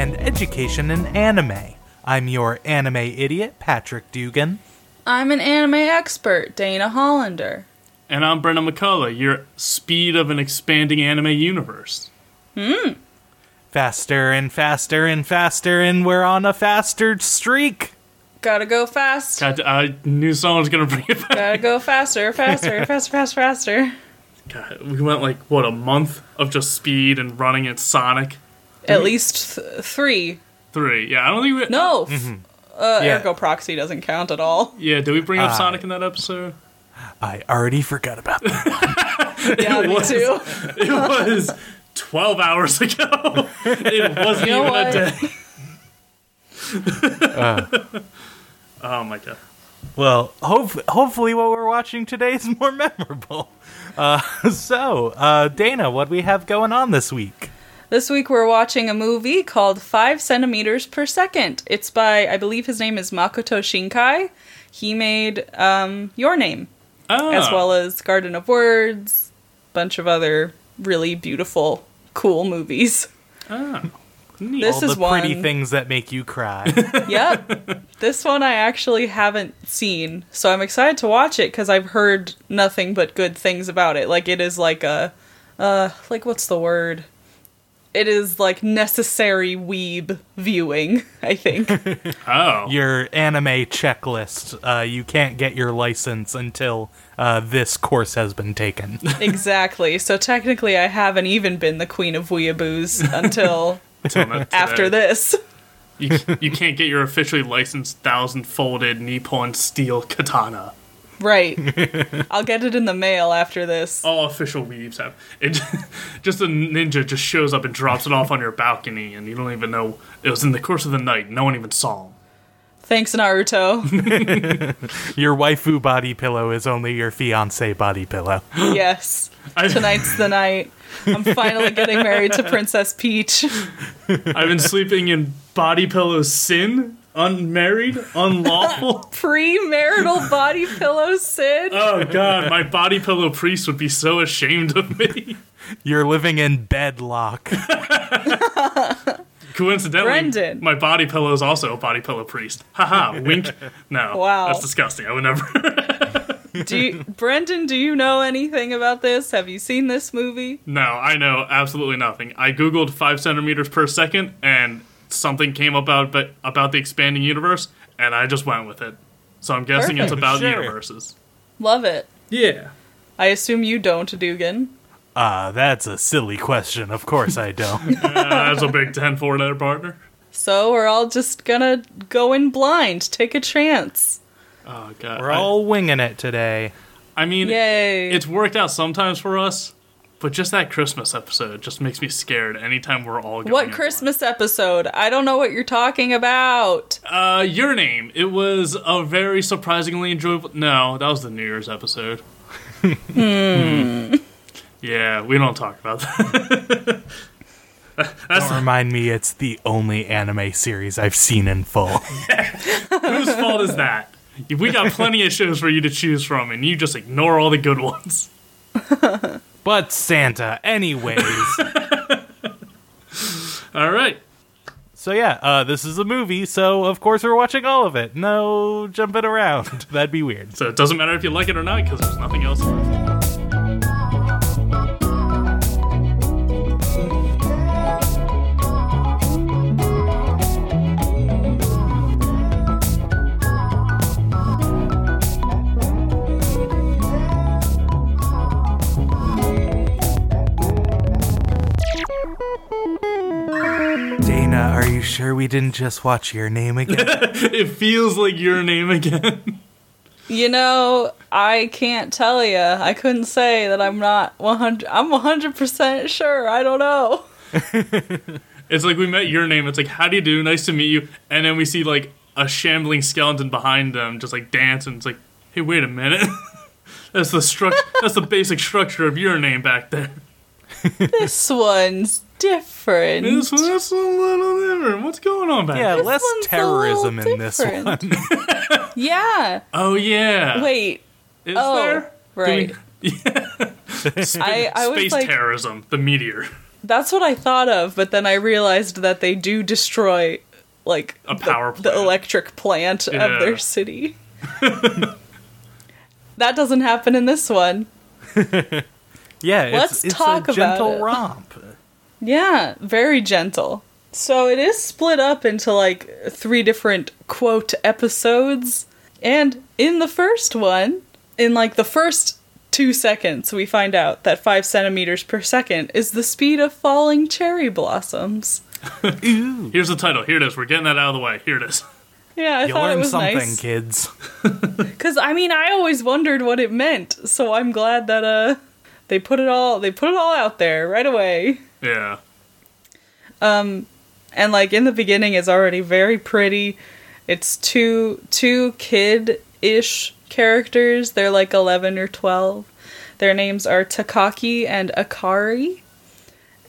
and education in anime. I'm your anime idiot, Patrick Dugan. I'm an anime expert, Dana Hollander. And I'm Brenna McCullough, your speed of an expanding anime universe. Hmm. Faster and faster and faster, and we're on a faster streak. Gotta go fast. God, I knew someone was gonna bring it back. Gotta go faster, faster, faster, faster, faster. God, we went like what a month of just speed and running at Sonic At least th- three. Three. Yeah, I don't think we. No, f- uh, Yeah. Ergo Proxy doesn't count at all. Yeah, did we bring up Ah. Sonic in that episode? I already forgot about that. Yeah, me was. too. It was twelve hours ago. It wasn't You know even what? a day. oh my god. Well, hope, hopefully, what we're watching today is more memorable. Uh, so, uh, Dana, what do we have going on this week? This week we're watching a movie called Five Centimeters Per Second. It's by, I believe his name is Makoto Shinkai. He made um, Your Name, Oh. as well as Garden of Words, bunch of other really beautiful, cool movies. Oh. Neat. This All is the pretty one- things that make you cry. yep. This one I actually haven't seen, so I'm excited to watch it because I've heard nothing but good things about it. Like it is like a, uh, like what's the word? It is like necessary weeb viewing. I think. oh. your anime checklist. Uh, you can't get your license until uh, this course has been taken. exactly. So technically, I haven't even been the queen of weeaboos until after this. You, you can't get your officially licensed thousand folded Nippon steel katana. Right. I'll get it in the mail after this. All official weaves have it. Just a ninja just shows up and drops it off on your balcony, and you don't even know it was in the course of the night. No one even saw him. Thanks, Naruto. your waifu body pillow is only your fiance body pillow. yes. I, Tonight's the night. I'm finally getting married to Princess Peach. I've been sleeping in body pillow sin, unmarried, unlawful. Premarital body pillow Sid. Oh god, my body pillow priest would be so ashamed of me. You're living in bedlock. Coincidentally, Brendan. my body pillow is also a body pillow priest. Haha, wink. No, Wow. that's disgusting. I would never. Do you, Brendan, do you know anything about this? Have you seen this movie? no, I know absolutely nothing. I googled five centimeters per second, and something came up about but about the expanding universe, and I just went with it. So I'm guessing it's about Sure. universes. Love it. Yeah. I assume you don't, Dugan. Uh, that's a silly question. Of course I don't. Uh, that's a big 10 4 there, partner. So we're all just gonna go in blind, take a chance. Oh, God. We're I- all winging it today. I mean, Yay. it's worked out sometimes for us, but just that Christmas episode just makes me scared anytime we're all going. what in Christmas episode? I don't know what you're talking about. Uh, your name. It was a very surprisingly enjoyable. No, that was the New Year's episode. Hmm. Yeah, we don't talk about that. That's Don't remind me it's the only anime series I've seen in full. whose fault is that? We got plenty of shows for you to choose from, and you just ignore all the good ones. But Santa, anyways. All right. So yeah, uh, this is a movie, so of course we're watching all of it. No jumping around. That'd be weird. So it doesn't matter if you like it or not, because there's nothing else. Dana, are you sure we didn't just watch your name again? It feels like your name again. You know, I can't tell you. I couldn't say that I'm not 100. I'm 100% sure. I don't know. It's like we met your name. It's like, how do you do? Nice to meet you. And then we see like a shambling skeleton behind them, just like dancing. It's like, hey, wait a minute. that's the struct. that's the basic structure of your name back there. This one's different. This one's a little different. What's going on back yeah, there? less terrorism little in this one. yeah. Oh yeah. Wait. is oh, there? Do we- right. I, I was Space like, terrorism, the meteor. that's what I thought of, but then I realized that they do destroy like A the- power the, plant. electric plant Yeah. of their city. that doesn't happen in this one. Yeah, it's, Let's it's talk a about gentle it. romp. Yeah, very gentle. So it is split up into like three different quote episodes. And in the first one, in like the first two seconds, we find out that five centimeters per second is the speed of falling cherry blossoms. Ooh, Here's the title. Here it is. We're getting that out of the way. Here it is. Yeah, I you thought it learned was something, nice. kids. Cause I mean, I always wondered what it meant, so I'm glad that uh they put it all they put it all out there right away. Yeah. Um, and like in the beginning it's already very pretty. It's two two kid-ish characters. They're like 11 or 12 their names are takaki and akari.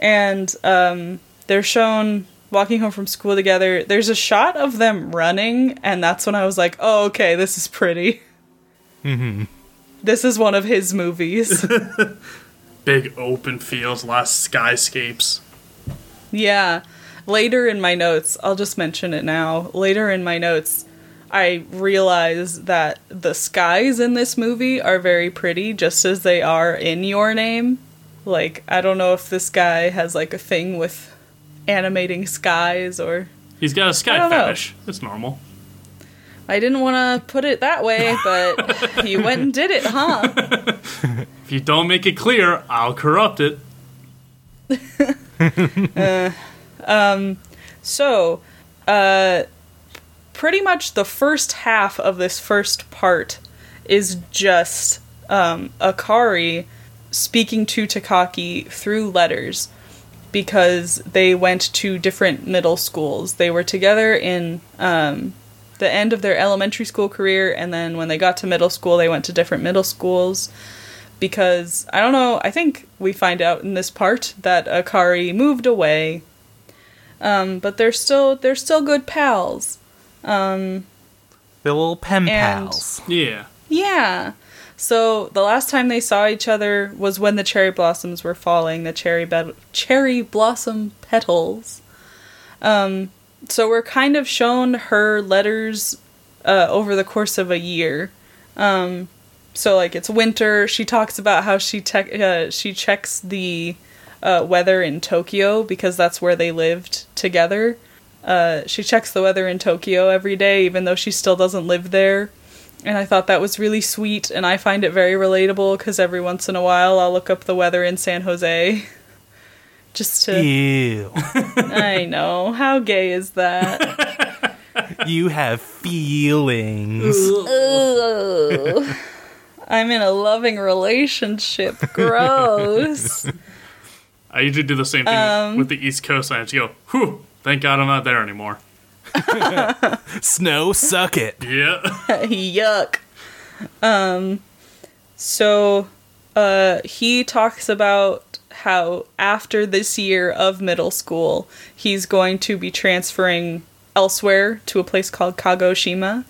And um, they're shown walking home from school together. There's a shot of them running and that's when i was like oh okay this is pretty. This is one of his movies Big open fields, lots of skyscapes. Yeah. Later in my notes, I'll just mention it now. Later in my notes, I realize that the skies in this movie are very pretty, just as they are in Your Name. Like, I don't know if this guy has like a thing with animating skies or. He's got a sky don't know. fetish. It's normal. I didn't want to put it that way, but you went and did it, huh? If you don't make it clear, I'll corrupt it. So, uh, pretty much the first half of this first part is just um, Akari speaking to Takaki through letters because they went to different middle schools. They were together in um, the end of their elementary school career, and then when they got to middle school, they went to different middle schools. Because I don't know, I think we find out in this part that Akari moved away um, but they're still they're still good pals. The little pen And- pals. Yeah. Yeah. So the last time they saw each other was when the cherry blossoms were falling, the cherry be- cherry blossom petals. Um, so we're kind of shown her letters uh, over the course of a year. Um, so like it's winter. She talks about how she tech uh, she checks the uh, weather in Tokyo because that's where they lived together. Uh, she checks the weather in Tokyo every day, even though she still doesn't live there. And I thought that was really sweet, and I find it very relatable because every once in a while I'll look up the weather in San Jose. Just to. Ew. I know. How gay is that? you have feelings. I'm in a loving relationship. Gross. I usually do the same thing Um, with the East Coast. I just go, whew, thank God I'm not there anymore. Snow, suck it. Yeah. Yuck. Um so uh he talks about how after this year of middle school, he's going to be transferring elsewhere to a place called Kagoshima.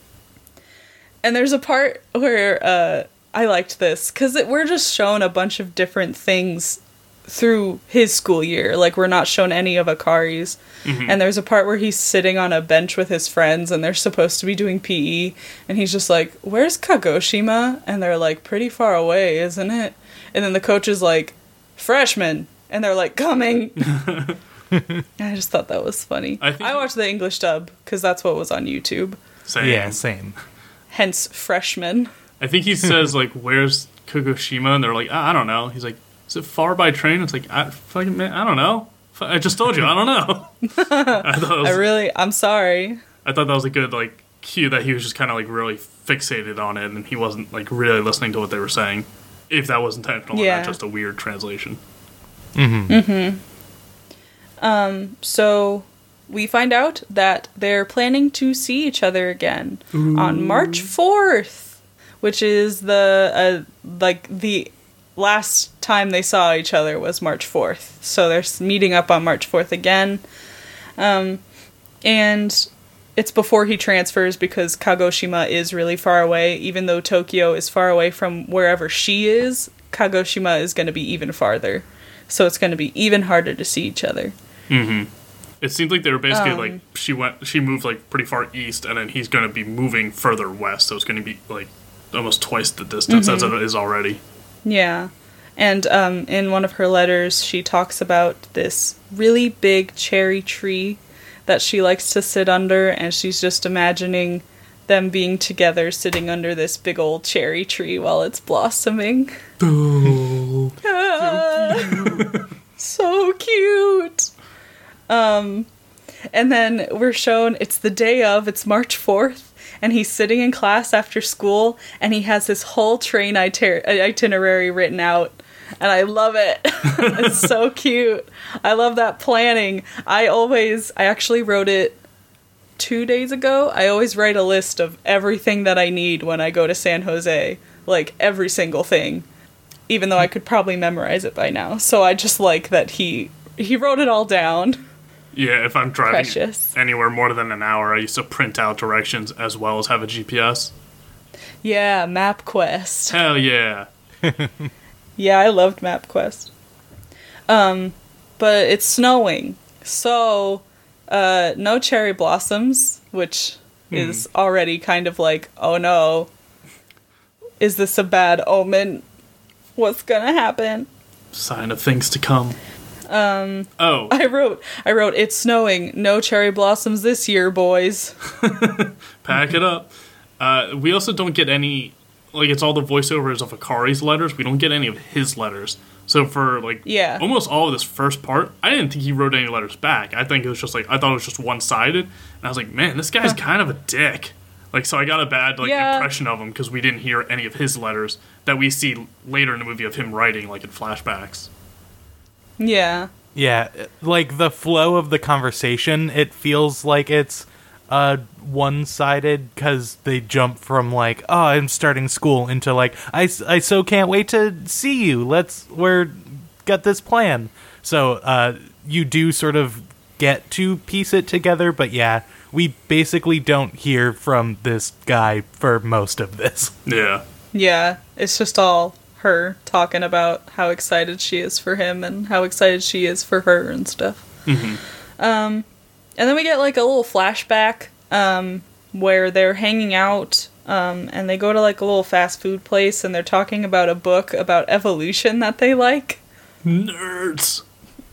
And there's a part where uh I liked this cuz we're just shown a bunch of different things through his school year. Like we're not shown any of Akari's. Mm-hmm. And there's a part where he's sitting on a bench with his friends and they're supposed to be doing PE and he's just like, "Where's Kagoshima?" And they're like, "Pretty far away, isn't it?" And then the coach is like, "Freshman." And they're like, "Coming." I just thought that was funny. I I, watched the English dub cuz that's what was on YouTube. Same. Yeah, same. Hence freshman. I think he says, like, where's Fukushima? And they're like, I, I don't know. He's like, is it far by train? It's like, I, fucking, man, I don't know. I just told you, I don't know. I, thought it was, I really I'm sorry. I thought that was a good, like, cue that he was just kind of, like, really fixated on it and he wasn't, like, really listening to what they were saying. If that was intentional, and Yeah. not just a weird translation. Mhm. Mhm. Um so we find out that they're planning to see each other again on March 4th, which is the uh, like the last time they saw each other was March 4th. So they're meeting up on March 4th again. Um and it's before he transfers because Kagoshima is really far away even though Tokyo is far away from wherever she is Kagoshima is going to be even farther. So it's going to be even harder to see each other. It seems like they were basically Um, like she went, she moved like pretty far east, and then he's going to be moving further west. So it's going to be like almost twice the distance as Mm-hmm. it is already. Yeah. And um, in one of her letters, she talks about this really big cherry tree that she likes to sit under, and she's just imagining them being together sitting under this big old cherry tree while it's blossoming. so cute. Um, and then we're shown it's the day of, it's March 4th, and he's sitting in class after school, and he has his whole train iter- itinerary written out. And I love it. it's so cute. I love that planning. I always, I actually wrote it two days ago. I always write a list of everything that I need when I go to San Jose, like every single thing, even though I could probably memorize it by now. So I just like that he he wrote it all down. Yeah, if I'm driving Precious. anywhere more than an hour, I used to print out directions as well as have a GPS. Yeah, MapQuest. Hell yeah. Yeah, I loved MapQuest. Um, but it's snowing, so uh, no cherry blossoms, which is already kind of like, oh no, is this a bad omen? What's gonna happen? Sign of things to come. Um. Oh, I wrote, I wrote, it's snowing, no cherry blossoms this year, boys. pack it up. Uh, we also don't get any, like, it's all the voiceovers of Akari's letters. We don't get any of his letters. So for, like, Yeah. almost all of this first part, I didn't think he wrote any letters back. I think it was just, like, I thought it was just one sided. And I was like, man, this guy's kind of a dick. Like, so I got a bad, like, Yeah. impression of him because we didn't hear any of his letters that we see later in the movie of him writing, like, in flashbacks. Yeah, Yeah, like the flow of the conversation, it feels like it's uh one-sided because they jump from like, oh, I'm starting school into like, "I I so can't wait to see you. Let's we're got this plan. So uh, you do sort of get to piece it together, but yeah, we basically don't hear from this guy for most of this. Yeah. yeah, it's just all her talking about how excited she is for him and how excited she is for her and stuff. Um, and then we get like a little flashback um, where they're hanging out um, and they go to like a little fast food place and they're talking about a book about evolution that they like. Nerds.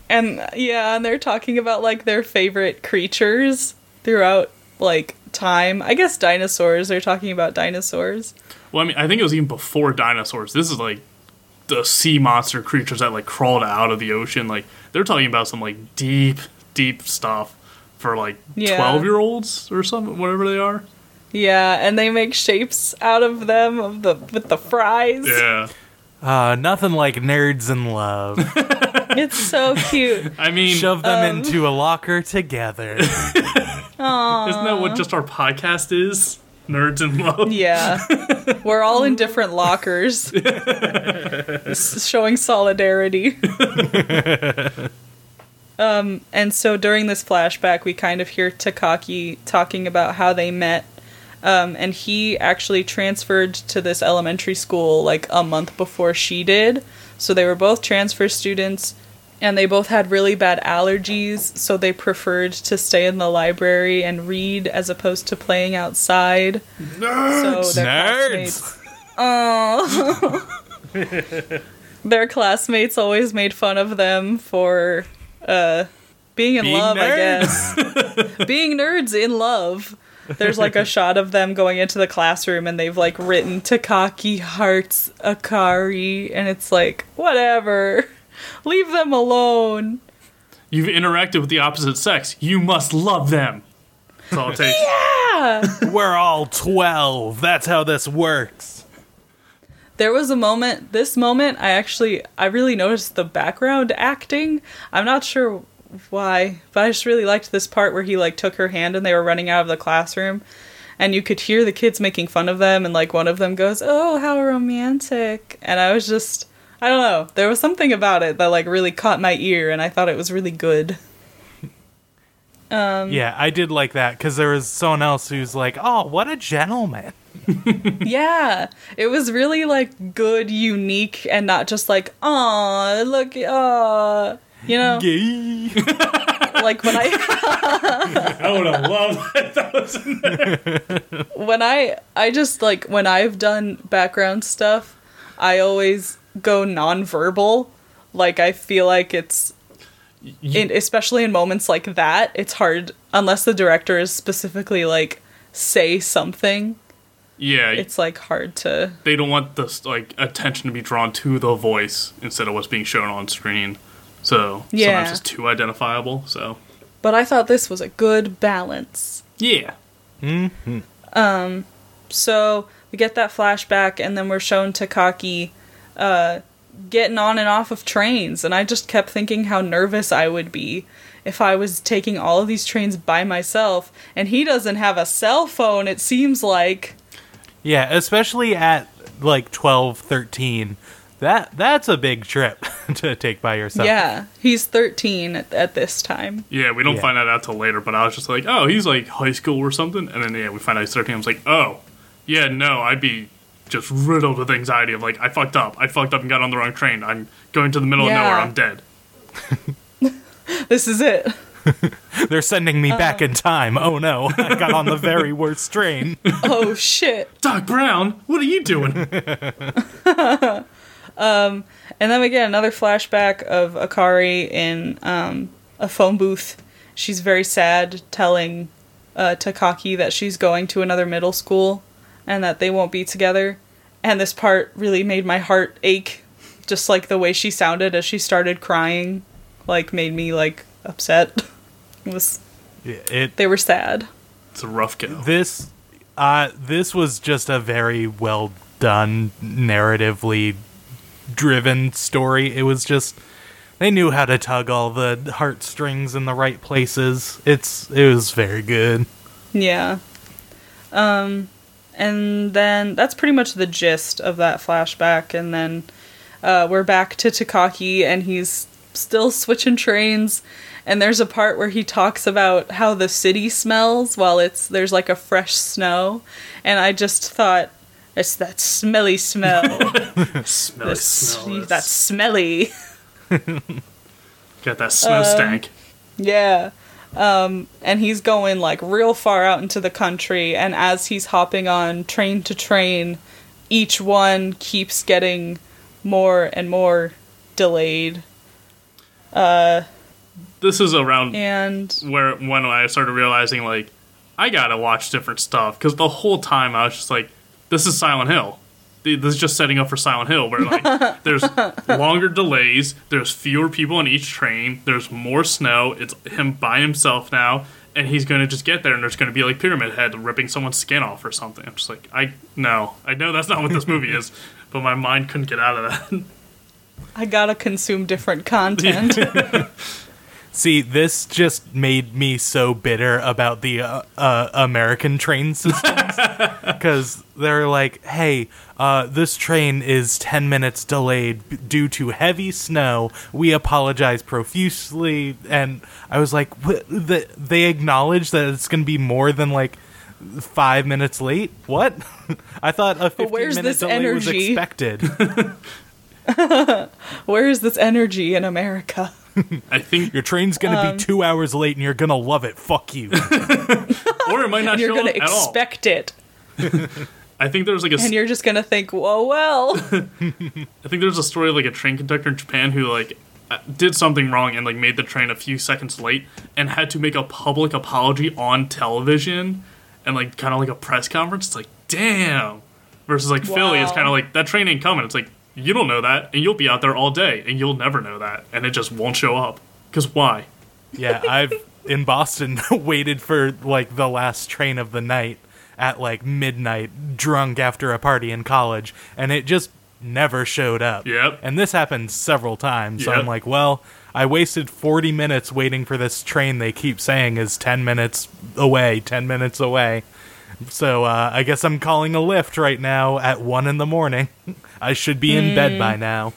And yeah, and they're talking about like their favorite creatures throughout like time. I guess dinosaurs. They're talking about dinosaurs. Well, I mean, I think it was even before dinosaurs. This is like the sea monster creatures that like crawled out of the ocean. Like they're talking about some like deep, deep stuff for like Yeah. twelve year olds or something, whatever they are. Yeah, and they make shapes out of them of the with the fries. Yeah, Uh, nothing like nerds in love. It's so cute. I mean, Shove them Um. into a locker together. isn't that what just our podcast is? Nerds in love. Yeah. We're all in different lockers. Showing solidarity. um, and so during this flashback, we kind of hear Takaki talking about how they met. Um, and he actually transferred to this elementary school like a month before she did. So they were both transfer students and they both had really bad allergies, so they preferred to stay in the library and read as opposed to playing outside. So their Nerds! classmates, oh, their classmates always made fun of them for uh, being in Being love. I guess being nerds in love. There's like a shot of them going into the classroom and they've like written Takaki hearts Akari, and it's like whatever, leave them alone. You've interacted with the opposite sex. You must love them. That's all it takes. Yeah. We're all 12. That's how this works. There was a moment, this moment, I actually, I really noticed the background acting. I'm not sure why, but I just really liked this part where he, like, took her hand and they were running out of the classroom. And you could hear the kids making fun of them, and, like, one of them goes, Oh, how romantic. And I was just, I don't know, there was something about it that, like, really caught my ear, and I thought it was really good. Um, yeah, I did like that because there was someone else who's like, "Oh, what a gentleman." Yeah, it was really like good, unique, and not just like, "Aw, look, aw," you know, Gay. like when I I would have loved that. That was in there. when I I just like when I've done background stuff, I always go nonverbal. Like I feel like it's in, especially in moments like that, it's hard unless the director is specifically like say something. Yeah, It's like hard to they don't want the like attention to be drawn to the voice instead of what's being shown on screen. So Yeah. sometimes it's too identifiable. So But I thought this was a good balance. yeah, Um. So we get that flashback, and then we're shown Takaki uh, getting on and off of trains, and I just kept thinking how nervous I would be if I was taking all of these trains by myself, and he doesn't have a cell phone. It seems like Yeah, especially at like 12, 13. That that's a big trip to take by yourself. yeah, he's thirteen at, at this time. yeah. We don't Yeah. find that out till later, but I was just like, oh, he's like high school or something, and then yeah, we find out he's thirteen. I was like, oh, yeah, no, I'd be just riddled with anxiety of like, I fucked up, I fucked up and got on the wrong train. I'm going to the middle Yeah. of nowhere. I'm dead. This is it. They're sending me Uh. back in time. Oh no, I got on the very worst train. oh shit. Doc Brown, what are you doing? And then we get another flashback of Akari in um, a phone booth. She's very sad, telling uh, Takaki that she's going to another middle school and that they won't be together. And this part really made my heart ache, just like the way she sounded as she started crying, like made me like upset. It was It they were sad. it's a rough go. this uh this was just a very well done narratively driven story. It was just they knew how to tug all the heartstrings in the right places. It's it was very good. Yeah. Um, and then that's pretty much the gist of that flashback. And then uh, we're back to Takaki, and he's still switching trains. And there's a part where he talks about how the city smells while it's there's like a fresh snow. And I just thought, it's that smelly smell. Smell, The smell s- that's smelly. Got that snow Um, stank. Yeah. Um, and he's going like real far out into the country, and as he's hopping on train to train, each one keeps getting more and more delayed. Uh, this is around And where when I started realizing like I gotta watch different stuff because the whole time I was just like, this is Silent Hill. Th- This is just setting up for Silent Hill, where like there's longer delays, there's fewer people on each train, there's more snow. It's him by himself now, and he's gonna just get there, and there's gonna be like Pyramid Head ripping someone's skin off or something. I'm just like, I no, I know that's not what this movie is, but my mind couldn't get out of that. I gotta consume different content. See, this just made me so bitter about the uh, uh, American train systems because they're like, "Hey, uh, this train is ten minutes delayed b- due to heavy snow. We apologize profusely." And I was like, "What?" The, they acknowledge that it's going to be more than like five minutes late. What? I thought a fifteen where's minute this delay was energy? expected. Where is this energy in America? I think, Your train's going to Um, be two hours late, and you're going to love it. Fuck you. or it might not You're gonna up all. expect it, I think there's like a and you're just gonna think, "Whoa, well." I think there's a story of like a train conductor in Japan who like uh, did something wrong and like made the train a few seconds late and had to make a public apology on television and like kind of like a press conference. It's like damn. Versus like Philly, it's kind of like that train ain't coming. It's like you don't know that, and you'll be out there all day, and you'll never know that, and it just won't show up. Cause why? Yeah, I've in Boston waited for like the last train of the night at like midnight, drunk after a party in college, and it just never showed up. Yep. And this happened several times. So Yep. I'm like, well, I wasted 40 minutes waiting for this train they keep saying is 10 minutes away, 10 minutes away. So uh, I guess I'm calling a Lyft right now at 1 in the morning. I should be in bed by now.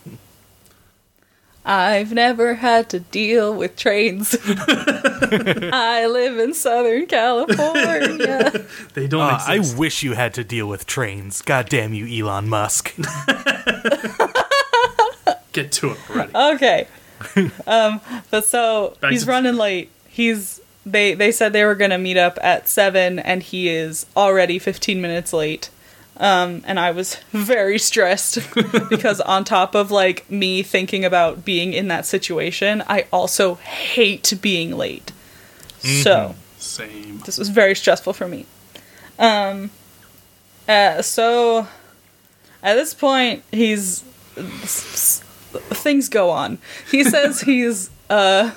I've never had to deal with trains. I live in Southern California. They don't Uh, I exist. wish you had to deal with trains. God damn you, Elon Musk. Get to it already. Okay. um, but so Back he's to- running late. He's they they said they were gonna meet up at seven, and he is already fifteen minutes late. Um, and I was very stressed because on top of like me thinking about being in that situation, I also hate being late. So Same. this was very stressful for me. Um, uh, so at this point, he's things go on. He says he's uh,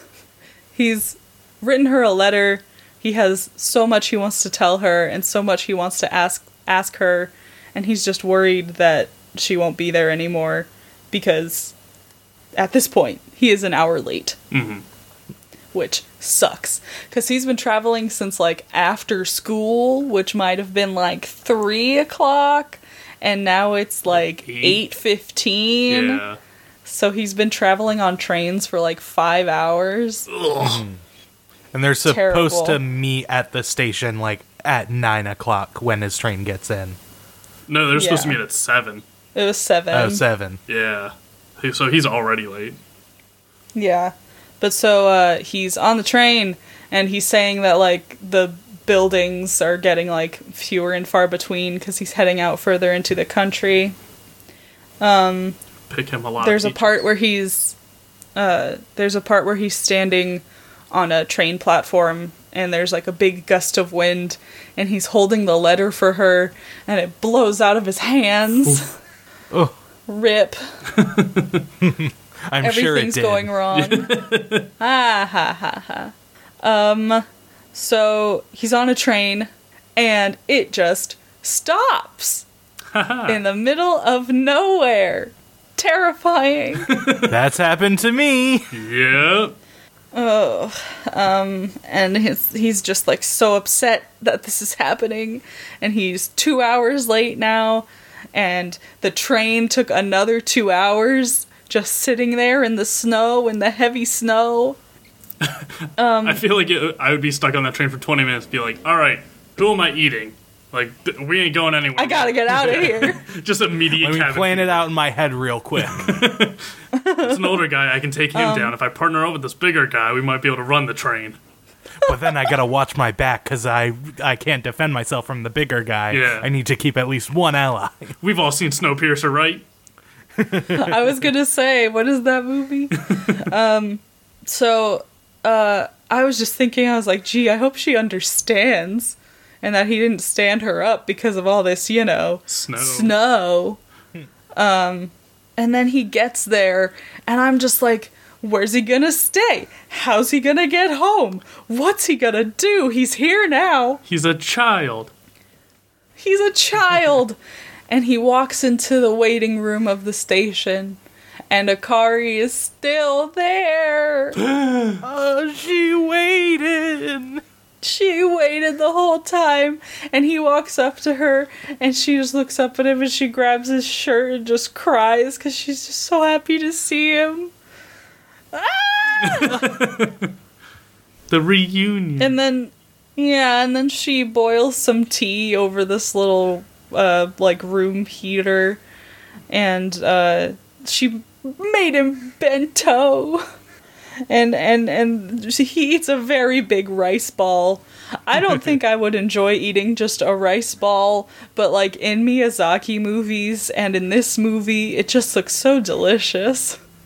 he's written her a letter. He has so much he wants to tell her, and so much he wants to ask ask her, and he's just worried that she won't be there anymore because at this point he is an hour late hmm which sucks because he's been traveling since like after school, which might have been like three o'clock, and now it's like Eight. eight fifteen. Yeah. So he's been traveling on trains for like five hours. Ugh. And they're supposed Terrible. to meet at the station like at nine o'clock when his train gets in. No, they're supposed to meet at seven. It was seven. Oh, seven. Yeah. So he's already late. Yeah. But so uh, he's on the train and he's saying that like the buildings are getting like fewer and far between because he's heading out further into the country. Pick him a lot. there's a part where he's uh there's a part where he's standing on a train platform and there's like a big gust of wind and he's holding the letter for her and it blows out of his hands. Oh, rip. I'm sure it everything's did. going wrong. Ah ha ha ha. Um so he's on a train and it just stops in the middle of nowhere. Terrifying. That's happened to me. Yep. Oh, um, and his, he's just like so upset that this is happening, and he's two hours late now, and the train took another two hours just sitting there in the snow, in the heavy snow. um, I feel like it, I would be stuck on that train for 20 minutes. Be like, all right, who am I eating? Like, we ain't going anywhere. I gotta get out of here. Just immediate. Let me cabin plan it out in my head real quick. It's an older guy. I can take him Um, down. If I partner up with this bigger guy, we might be able to run the train. but then I gotta watch my back because I I can't defend myself from the bigger guy. Yeah. I need to keep at least one ally. We've all seen Snowpiercer, right? I was gonna say, what is that movie? um, so, uh, I was just thinking, I was like, gee, I hope she understands, and that he didn't stand her up because of all this, you know, Snow. snow. Um, and then he gets there, and I'm just like, where's he gonna stay? How's he gonna get home? What's he gonna do? He's here now. He's a child. He's a child. and he walks into the waiting room of the station, and Akari is still there. Oh, she waited. She waited the whole time, and he walks up to her, and she just looks up at him and she grabs his shirt and just cries because she's just so happy to see him. The reunion. And then, yeah, and then she boils some tea over this little, uh, like room heater, and uh, she made him bento, and and and she- he eats a very big rice ball. I don't think I would enjoy eating just a rice ball, but like in Miyazaki movies and in this movie, it just looks so delicious.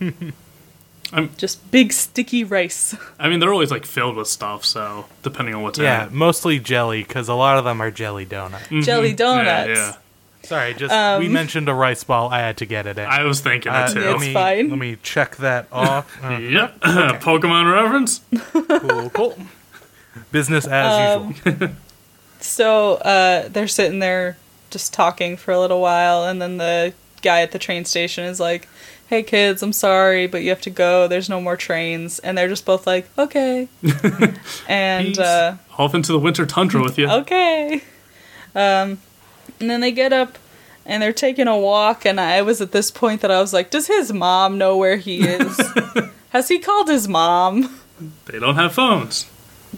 I'm- just big sticky rice. I mean, they're always like filled with stuff, so depending on what's Yeah, in it. mostly jelly because a lot of them are jelly donuts. Jelly mm-hmm. donuts. Yeah, yeah. Sorry, just we Um, mentioned a rice ball. I had to get it in. I was thinking Uh, it too. let It's me fine. let me check that off. Uh, Yep. Pokemon reference. cool, cool. Business as Um, usual. So uh, they're sitting there just talking for a little while, and then the guy at the train station is like, "Hey kids, I'm sorry, but you have to go. There's no more trains." And they're just both like, "Okay," and Peace. uh, Off into the winter tundra with you. okay. Um, and then they get up and they're taking a walk and I was at this point that I was like, does his mom know where he is? Has he called his mom? They don't have phones.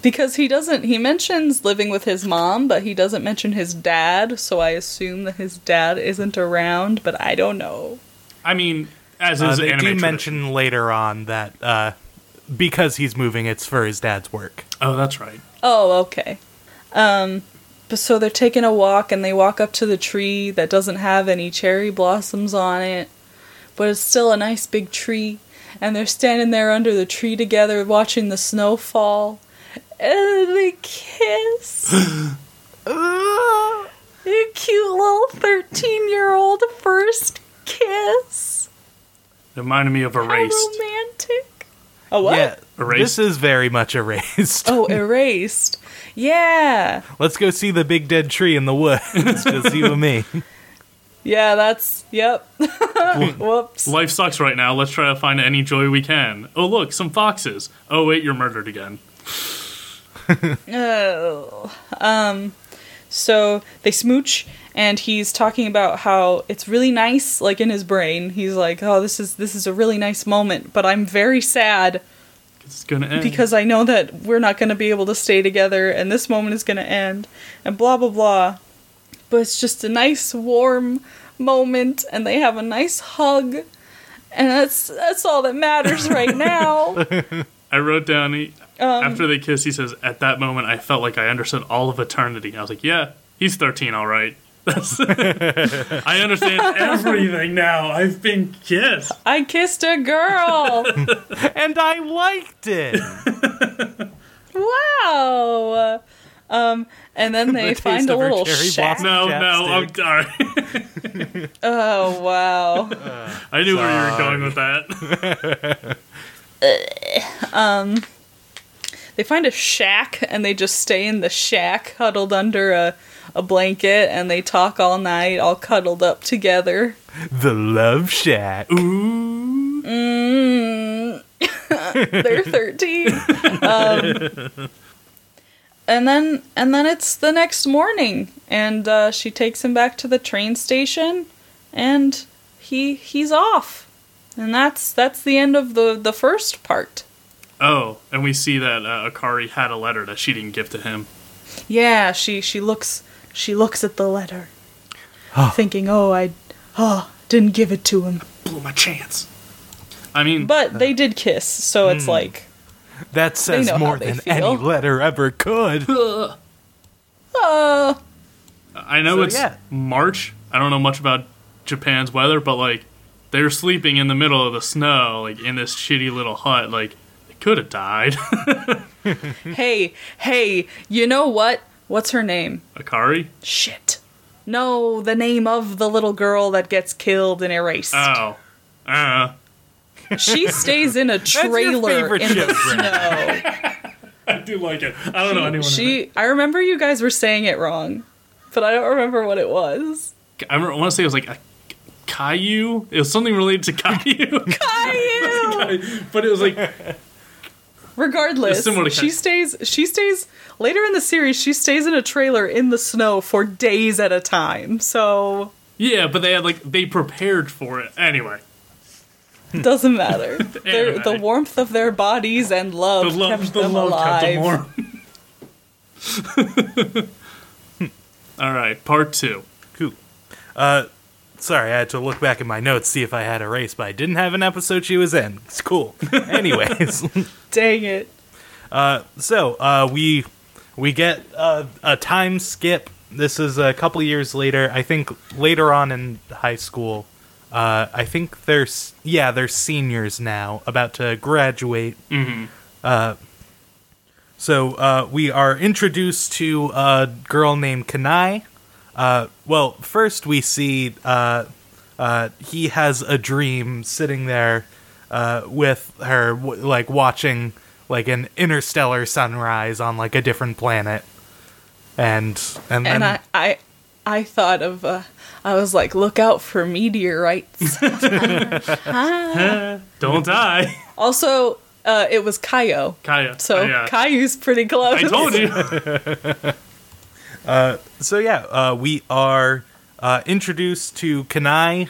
Because he doesn't he mentions living with his mom, but he doesn't mention his dad, so I assume that his dad isn't around, but I don't know. I mean, as Uh, is they anime do tradition. mention later on that uh, because he's moving, it's for his dad's work. Oh, that's right. Oh, okay. Um, but so they're taking a walk and they walk up to the tree that doesn't have any cherry blossoms on it, but it's still a nice big tree. And they're standing there under the tree together watching the snow fall. And they kiss. a cute little 13 year old first kiss. Reminded me of Erased. How Erased. romantic. A what? Yeah, Erased? this is very much erased. Oh, erased. Yeah. Let's go see the big dead tree in the woods. Just you and me. Yeah, that's yep. Whoops. Life sucks right now. Let's try to find any joy we can. Oh, look, some foxes. Oh, wait, you're murdered again. Oh. Um so they smooch and he's talking about how it's really nice like in his brain. He's like, "Oh, this is this is a really nice moment, but I'm very sad It's gonna end. because I know that we're not going to be able to stay together and this moment is going to end and blah blah blah." But it's just a nice warm moment and they have a nice hug. And that's that's all that matters right now. I wrote down he, Um, after they kiss. He says, "At that moment, I felt like I understood all of eternity." I was like, "Yeah, he's 13, all right." That's I understand everything now. I've been kissed. I kissed a girl. and I liked it. wow. Um, and then they The find a little cherry shack. No, no, I'm sorry. Oh wow. I knew where you were going with that. Um, they find a shack and they just stay in the shack, huddled under a a blanket, and they talk all night, all cuddled up together. The Love Shack. Ooh. Mm. They're thirteen. Um, and then and then it's the next morning, and uh, she takes him back to the train station, and he he's off, and that's that's the end of the the first part. Oh, and we see that uh, Akari had a letter that she didn't give to him. Yeah, she she looks she looks at the letter, ah. thinking, "Oh, I oh didn't give it to him." Blew my chance. I mean, But they did kiss, so it's hmm. like, That says know how more they than feel. any letter ever could. uh, I know So, it's yeah. March. I don't know much about Japan's weather, but like they're sleeping in the middle of the snow, like in this shitty little hut. Like they could have died. hey, hey, you know what? What's her name? Akari. Shit. No, the name of the little girl that gets killed and erased. Oh. Uh, she stays in a trailer in the snow. I do like it. I don't know anyone. She, I remember you guys were saying it wrong, but I don't remember what it was. I, remember, I want to say it was like a Caillou. It was something related to Caillou. Caillou! but it was like Regardless, similar she Caillou. stays. She stays later in the series. She stays in a trailer in the snow for days at a time. So yeah, but they had like they prepared for it anyway. doesn't matter. Their, the warmth of their bodies and love, The love, kept the them love alive. kept them warm. All right, part two. Cool. Uh, sorry, I had to look back at my notes see if I had Erased, but I didn't have an episode she was in. It's cool. Anyways, Dang it! so uh, we we get uh, a time skip. This is a couple years later. I think later on in high school. Uh, I think they're yeah they're seniors now, about to graduate. Mhm. Uh, so uh, we are introduced to a girl named Kanae. Uh, well, first we see uh, uh, he has a dream sitting there uh, with her, w- like watching like an interstellar sunrise on like a different planet, and and then And I, I, I thought of. Uh, I was like, look out for meteorites. Don't die, also, uh, it was Kayo. Kaya. So Oh, yeah. Caillou's pretty close. I told you. so yeah, uh, we are uh, introduced to Kanae.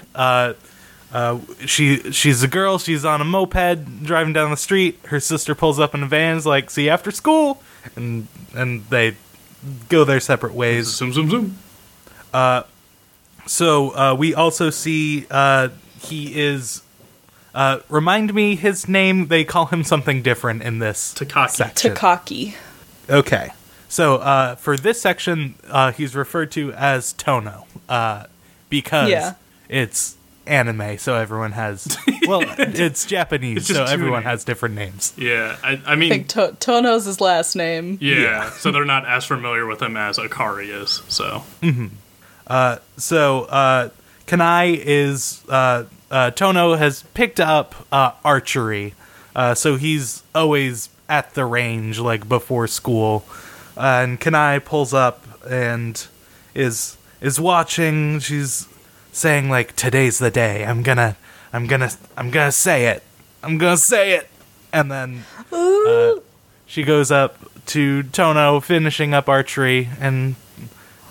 Uh, she she's a girl. She's on a moped driving down the street. Her sister pulls up in a van. Is like, "See you after school," and and they go their separate ways. Zoom, zoom, zoom. Uh, So uh, we also see uh, he is. Uh, remind me his name. They call him something different in this Takaki. section. Takaki. Okay. So uh, for this section, uh, he's referred to as Tono uh, because Yeah. it's anime, so everyone has. Well, it's Japanese, It's so everyone names. has different names. Yeah, I, I I mean, think to- Tono's his last name. yeah, Yeah. So they're not as familiar with him as Akari is. So So uh, Kanae is uh, uh, Tono has picked up uh, archery, uh, so he's always at the range like before school, uh, and Kanae pulls up and is is watching. She's saying like, "Today's the day. I'm gonna, I'm gonna, I'm gonna say it. I'm gonna say it," and then uh, she goes up to Tono finishing up archery and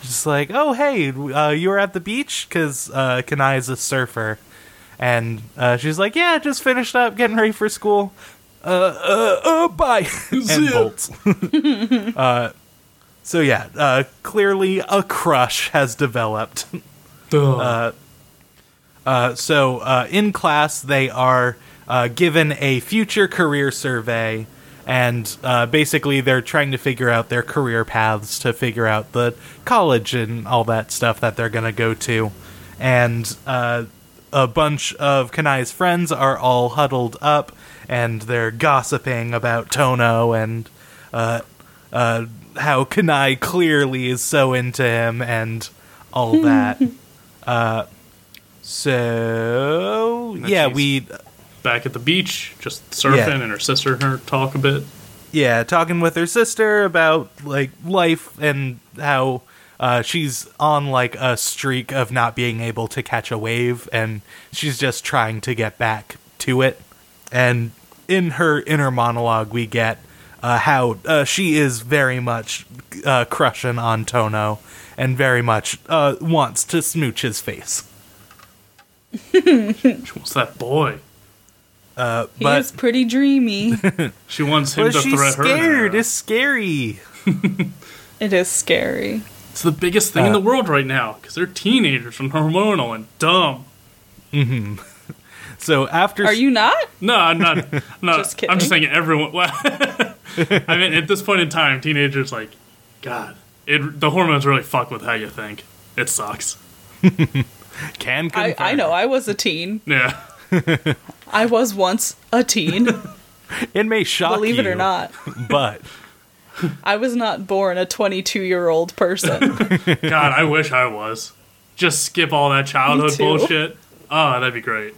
just like, oh hey, uh, you were at the beach because uh, Kanae is a surfer, and uh, she's like, yeah, just finished up, getting ready for school. Uh, uh, uh bye, and bolts. uh, so yeah, uh, clearly a crush has developed. Ugh. Uh, so uh, in class, they are uh, given a future career survey, and uh, basically they're trying to figure out their career paths to figure out the college and all that stuff that they're going to go to. And uh, a bunch of Kanae's friends are all huddled up, and they're gossiping about Tono and uh, uh, how Kanai clearly is so into him and all that. Uh, so And yeah, we Back at the beach, just surfing, Yeah. and her sister and her talk a bit. yeah talking with her sister about like life and how uh, she's on like a streak of not being able to catch a wave, and she's just trying to get back to it. And in her inner monologue, we get uh, how uh, she is very much uh, crushing on Tono and very much uh, wants to smooch his face. She wants that boy. Uh, He but is pretty dreamy. She wants him but to she's threat her. scared. now. It's scary. it is scary. It's the biggest thing in Uh, the world right now because they're teenagers and hormonal and dumb. So after Are you not? No, I'm not. No, Just kidding. I'm just saying everyone. Well, I mean, at this point in time, teenagers like, God, it the hormones really fuck with how you think. It sucks. can I, confirm. I know. I was a teen. Yeah. I was once a teen. It may shock believe it you, or not. but I was not born a 22 year old person. God, I wish I was. Just skip all that childhood too. bullshit. Oh, that'd be great.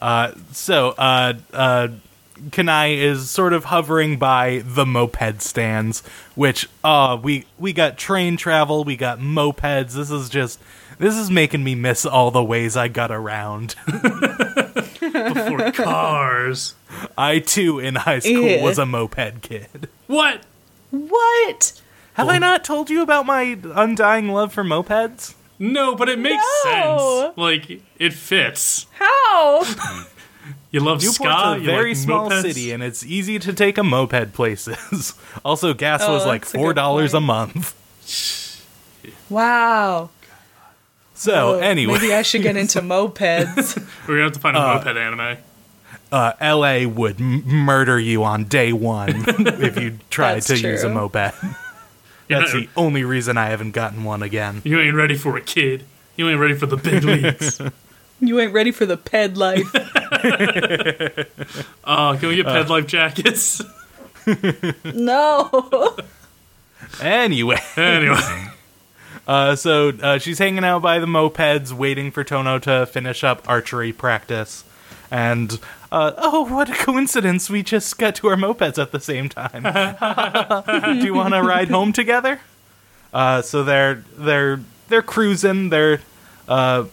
So uh uh Kanae is sort of hovering by the moped stands, which uh we we got train travel, we got mopeds. This is just this is making me miss all the ways I got around. Before cars. I too in high school Yeah. was a moped kid. What? what? Have I not told you about my undying love for mopeds? No, but it makes No. sense. Like it fits. How? You love Newport's ska. a you very like small mopeds? city, and it's easy to take a moped places. also, gas Oh, was like four dollars a point. month. Wow. So Oh, anyway, Maybe I should get into mopeds. We're gonna have to find a moped anime. uh, L.A. would m- murder you on day one if you tried That's to use a moped. Yeah, That's the only reason I haven't gotten one again. You ain't ready for a kid. You ain't ready for the big leagues. you ain't ready for the ped life. Oh, can we get Uh. ped life jackets? No. Anyway, anyway, uh, so uh, she's hanging out by the mopeds, waiting for Tono to finish up archery practice. And uh, oh, what a coincidence! We just got to our mopeds at the same time. Do you want to ride home together? Uh, so they're they're they're cruising. They're uh,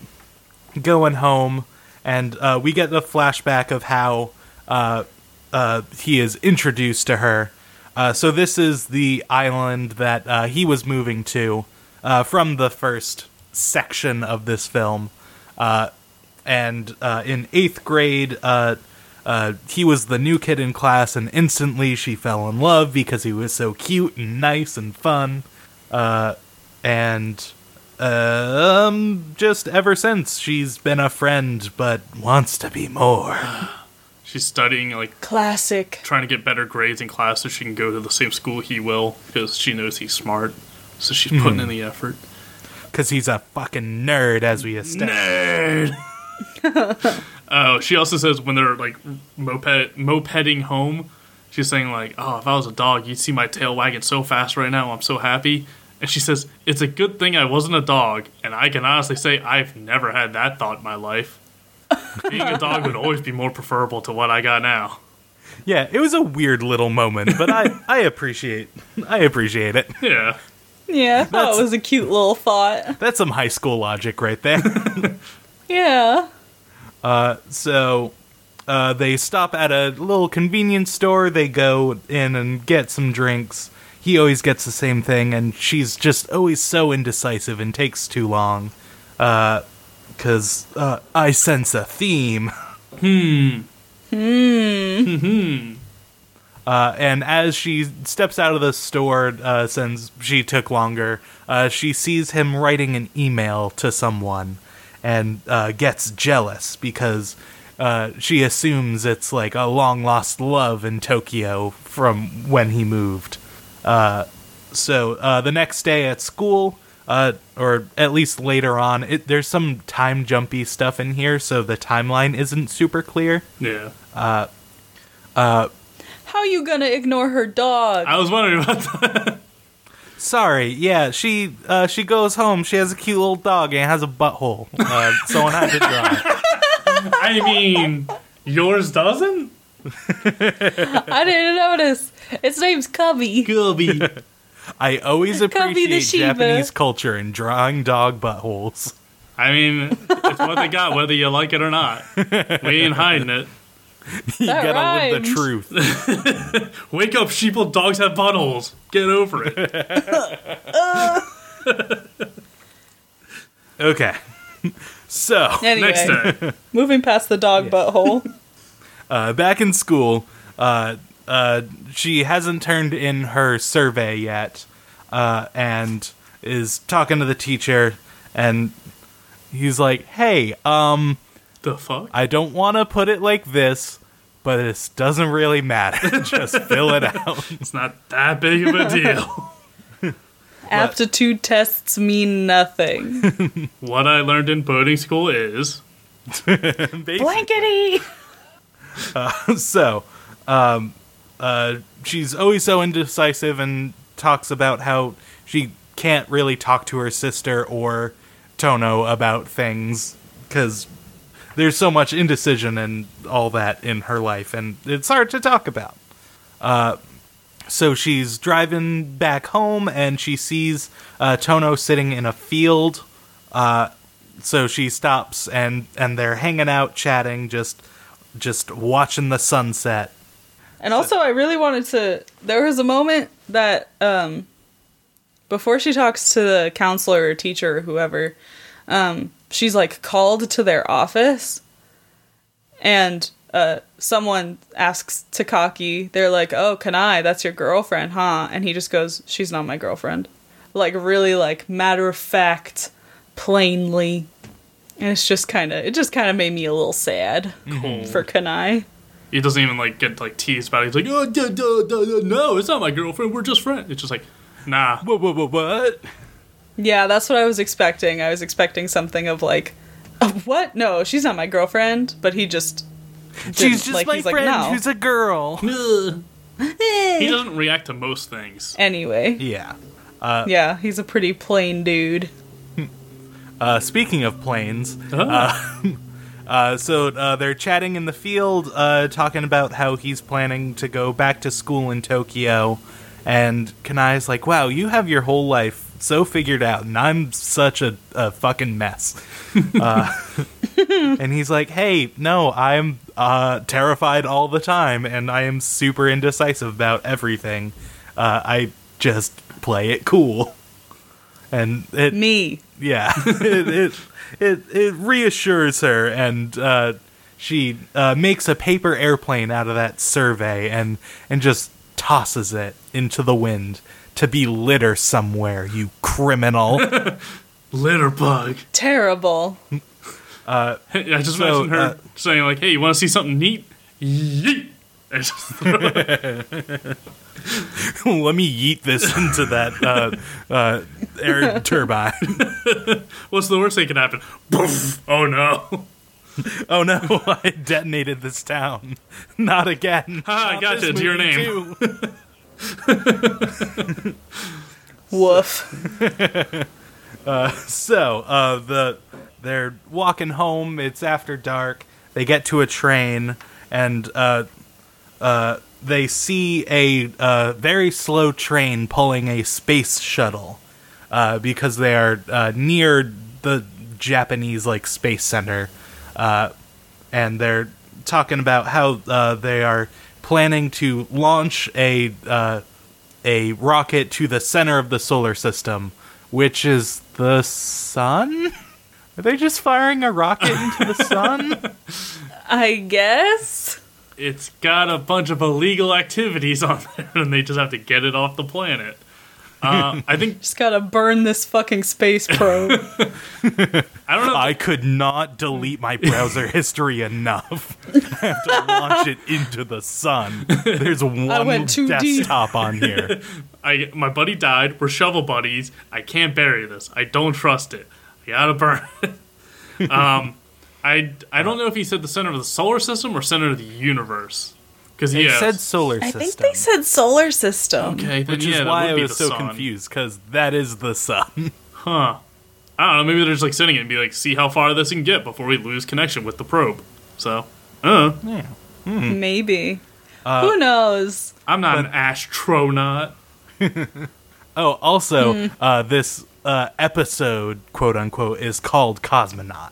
going home, and uh, we get the flashback of how uh, uh, he is introduced to her. Uh, so this is the island that uh, he was moving to uh, from the first section of this film. And uh, in eighth grade, uh, uh, he was the new kid in class, and instantly she fell in love because he was so cute and nice and fun. Uh, and um, just ever since, she's been a friend, but wants to be more. She's studying, like, Classic. trying to get better grades in class so she can go to the same school he will because she knows he's smart. So she's putting in the effort. Because he's a fucking nerd, as we established. Nerd. oh, she also says when they're like moped mopeding home, she's saying like, "Oh, if I was a dog, you'd see my tail wagging so fast right now. I'm so happy." And she says, "It's a good thing I wasn't a dog, and I can honestly say I've never had that thought in my life. Being a dog would always be more preferable to what I got now." Yeah, it was a weird little moment, but I, I appreciate I appreciate it. Yeah. Yeah, I thought That's- it was a cute little thought. That's some high school logic right there. Yeah. so uh, they stop at a little convenience store. They go in and get some drinks. He always gets the same thing, and she's just always so indecisive and takes too long. Because uh, I sense a theme. Hmm. Hmm. Uh, and as she steps out of the store, uh, since she took longer, uh, she sees him writing an email to someone and uh, gets jealous because uh, she assumes it's like a long lost love in Tokyo from when he moved. Uh, so uh, the next day at school, uh, or at least later on, it, there's some time jumpy stuff in here, so the timeline isn't super clear. Yeah. How you gonna ignore her dog? I was wondering about that. Sorry, yeah, she uh, she goes home. She has a cute little dog and it has a butthole. Uh, someone had to draw. It. I mean, yours doesn't? I didn't notice. Its name's Cubby. Cubby. I always Cubby the appreciate Shiba. Japanese culture in drawing dog buttholes. I mean, it's what they got, whether you like it or not. We ain't hiding it. You That gotta live the truth. Wake up, sheeple. Dogs have buttholes. Get over it. Okay, so Anyway, Next day. moving past the dog butthole. uh, back in school, uh, uh, she hasn't turned in her survey yet, uh, and is talking to the teacher, and he's like, "Hey, um." The fuck? I don't want to put it like this, but this doesn't really matter. Just fill it out. It's not that big of a deal. Aptitude tests mean nothing. what I learned in boarding school is Blankety. so, um, uh, she's always so indecisive and talks about how she can't really talk to her sister or Tono about things because there's so much indecision and all that in her life, and it's hard to talk about. Uh, so she's driving back home and she sees uh, Tono sitting in a field. Uh, so she stops and and they're hanging out, chatting, just just watching the sunset. And also, I really wanted to. There was a moment that, um, before she talks to the counselor or teacher or whoever, um, she's like called to their office, and uh, someone asks Takaki, they're like, "Oh, Kanae, that's your girlfriend, huh?" And he just goes, "She's not my girlfriend," like really like matter of fact, plainly. And it's just kind of, it just kind of made me a little sad cool. for Kanae. He doesn't even like get like teased about it. He's like, oh, duh, duh, duh, duh, no, it's not my girlfriend. We're just friends. It's just like, nah. What? What? What? What? Yeah, that's what I was expecting. I was expecting something of like, "Uh, what? No, she's not my girlfriend. But he just. She's just Like, my he's like, friend "No." who's a girl. He doesn't react to most things. Anyway, Yeah. yeah, he's a pretty plain dude. Uh, speaking of planes, Ah. uh, so uh, they're chatting in the field, uh, talking about how he's planning to go back to school in Tokyo, and Kanae's like, "Wow, you have your whole life so figured out, and I'm such a, a fucking mess." uh, and he's like, "Hey, no, I'm uh, terrified all the time, and I am super indecisive about everything. Uh, I just play it cool." and it Me. yeah it, it it it reassures her and uh she uh makes a paper airplane out of that survey and and just tosses it into the wind to be litter somewhere you criminal Litter bug. Terrible. I just So, imagine her uh, saying like, "Hey, you want to see something neat? Yeet!" And just throw it. let me yeet this into that uh uh air turbine What's the worst thing that can happen? Poof! Oh no! oh no i detonated this town not again Ha, I Not gotcha, this it's your movie, name. Woof. So, uh, the they're walking home. It's after dark. They get to a train, and uh, uh, they see a uh, very slow train pulling a space shuttle uh, because they are uh, near the Japanese like space center, uh, and they're talking about how uh, they are planning to launch a uh, a rocket to the center of the solar system, which is the sun. Are they just firing a rocket into the sun? I guess. It's got a bunch of illegal activities on there, and they just have to get it off the planet. Uh, I think Just gotta burn this fucking space probe. I don't know. I could not delete my browser history enough. I have to launch it into the sun. There's one went too deep. desktop on here. I my buddy died. We're shovel buddies. I can't bury this. I don't trust it. I gotta burn it. um, I I don't know if he said the center of the solar system or center of the universe. Because It yeah, said solar system. I think they said solar system. okay, then which yeah, is that why I was so sun. confused because that is the sun. Huh. I don't know. Maybe they're just like sending it and be like, see how far this can get before we lose connection with the probe. So, uh, yeah. Maybe. Uh, Who knows? I'm not an astronaut. Oh, also, Hmm. uh, this uh, episode, quote unquote, is called Cosmonaut.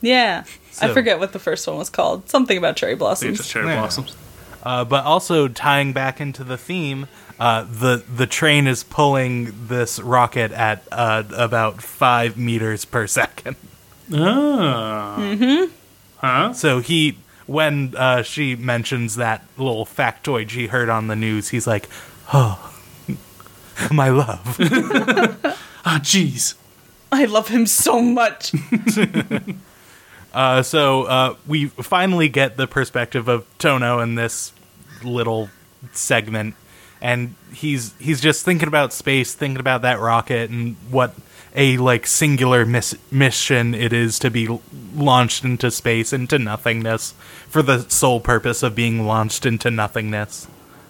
Yeah. I forget what the first one was called. Something about cherry They blossoms. just cherry Yeah. blossoms. Uh, but also tying back into the theme, uh, the the train is pulling this rocket at uh, about five meters per second. Ah. Mm-hmm. Huh? So he, when uh, she mentions that little factoid she heard on the news, he's like, "Oh, my love." Ah, jeez. I love him so much. Uh, so uh, we finally get the perspective of Tono in this little segment, and he's he's just thinking about space, thinking about that rocket, and what a like singular miss- mission it is to be launched into space into nothingness for the sole purpose of being launched into nothingness.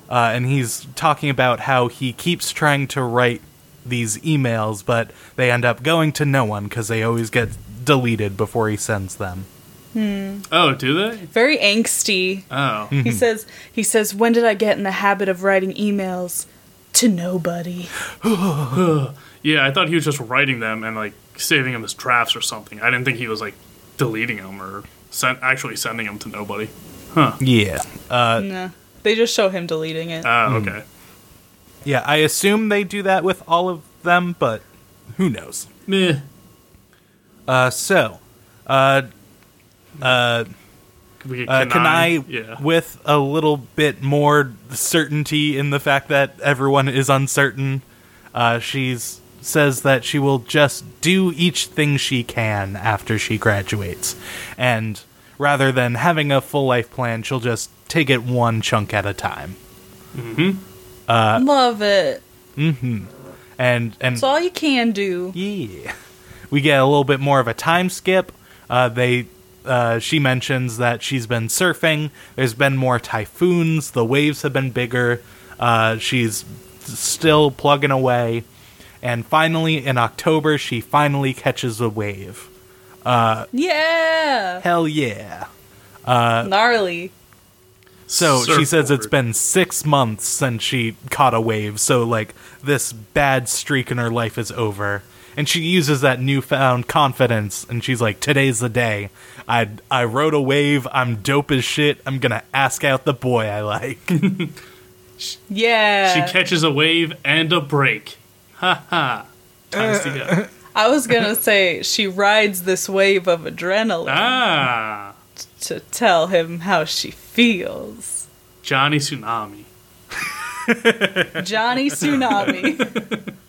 Uh, and he's talking about how he keeps trying to write these emails, but they end up going to no one because they always get deleted before he sends them. Hmm. Oh, do they? Very angsty. Oh. He mm-hmm. says he says, When did I get in the habit of writing emails? To nobody. Yeah, I thought he was just writing them and like saving them as drafts or something. I didn't think he was like deleting them or sent, actually sending them to nobody. Huh. Yeah. Uh, Nah. They just show him deleting it. Oh, okay. yeah, I assume they do that with all of them, but who knows? Meh. Uh, so, uh, uh, We get uh, Kanae, Yeah. with a little bit more certainty in the fact that everyone is uncertain, uh, she's says that she will just do each thing she can after she graduates, and rather than having a full life plan, she'll just take it one chunk at a time. Love it. And and That's all you can do. Yeah. We get a little bit more of a time skip. Uh, they uh, she mentions that she's been surfing. There's been more typhoons. The waves have been bigger. Uh, she's still plugging away. And finally, in October, she finally catches a wave. Yeah. Hell yeah. Gnarly. So she says it's been six months since she caught a wave. So, like, this bad streak in her life is over. And she uses that newfound confidence, and she's like, "Today's the day. I I rode a wave. I'm dope as shit. I'm gonna ask out the boy I like." Yeah. She catches a wave and a break. Ha ha. ties together. I was gonna say she rides this wave of adrenaline Ah, to tell him how she feels. Johnny Tsunami. Johnny Tsunami.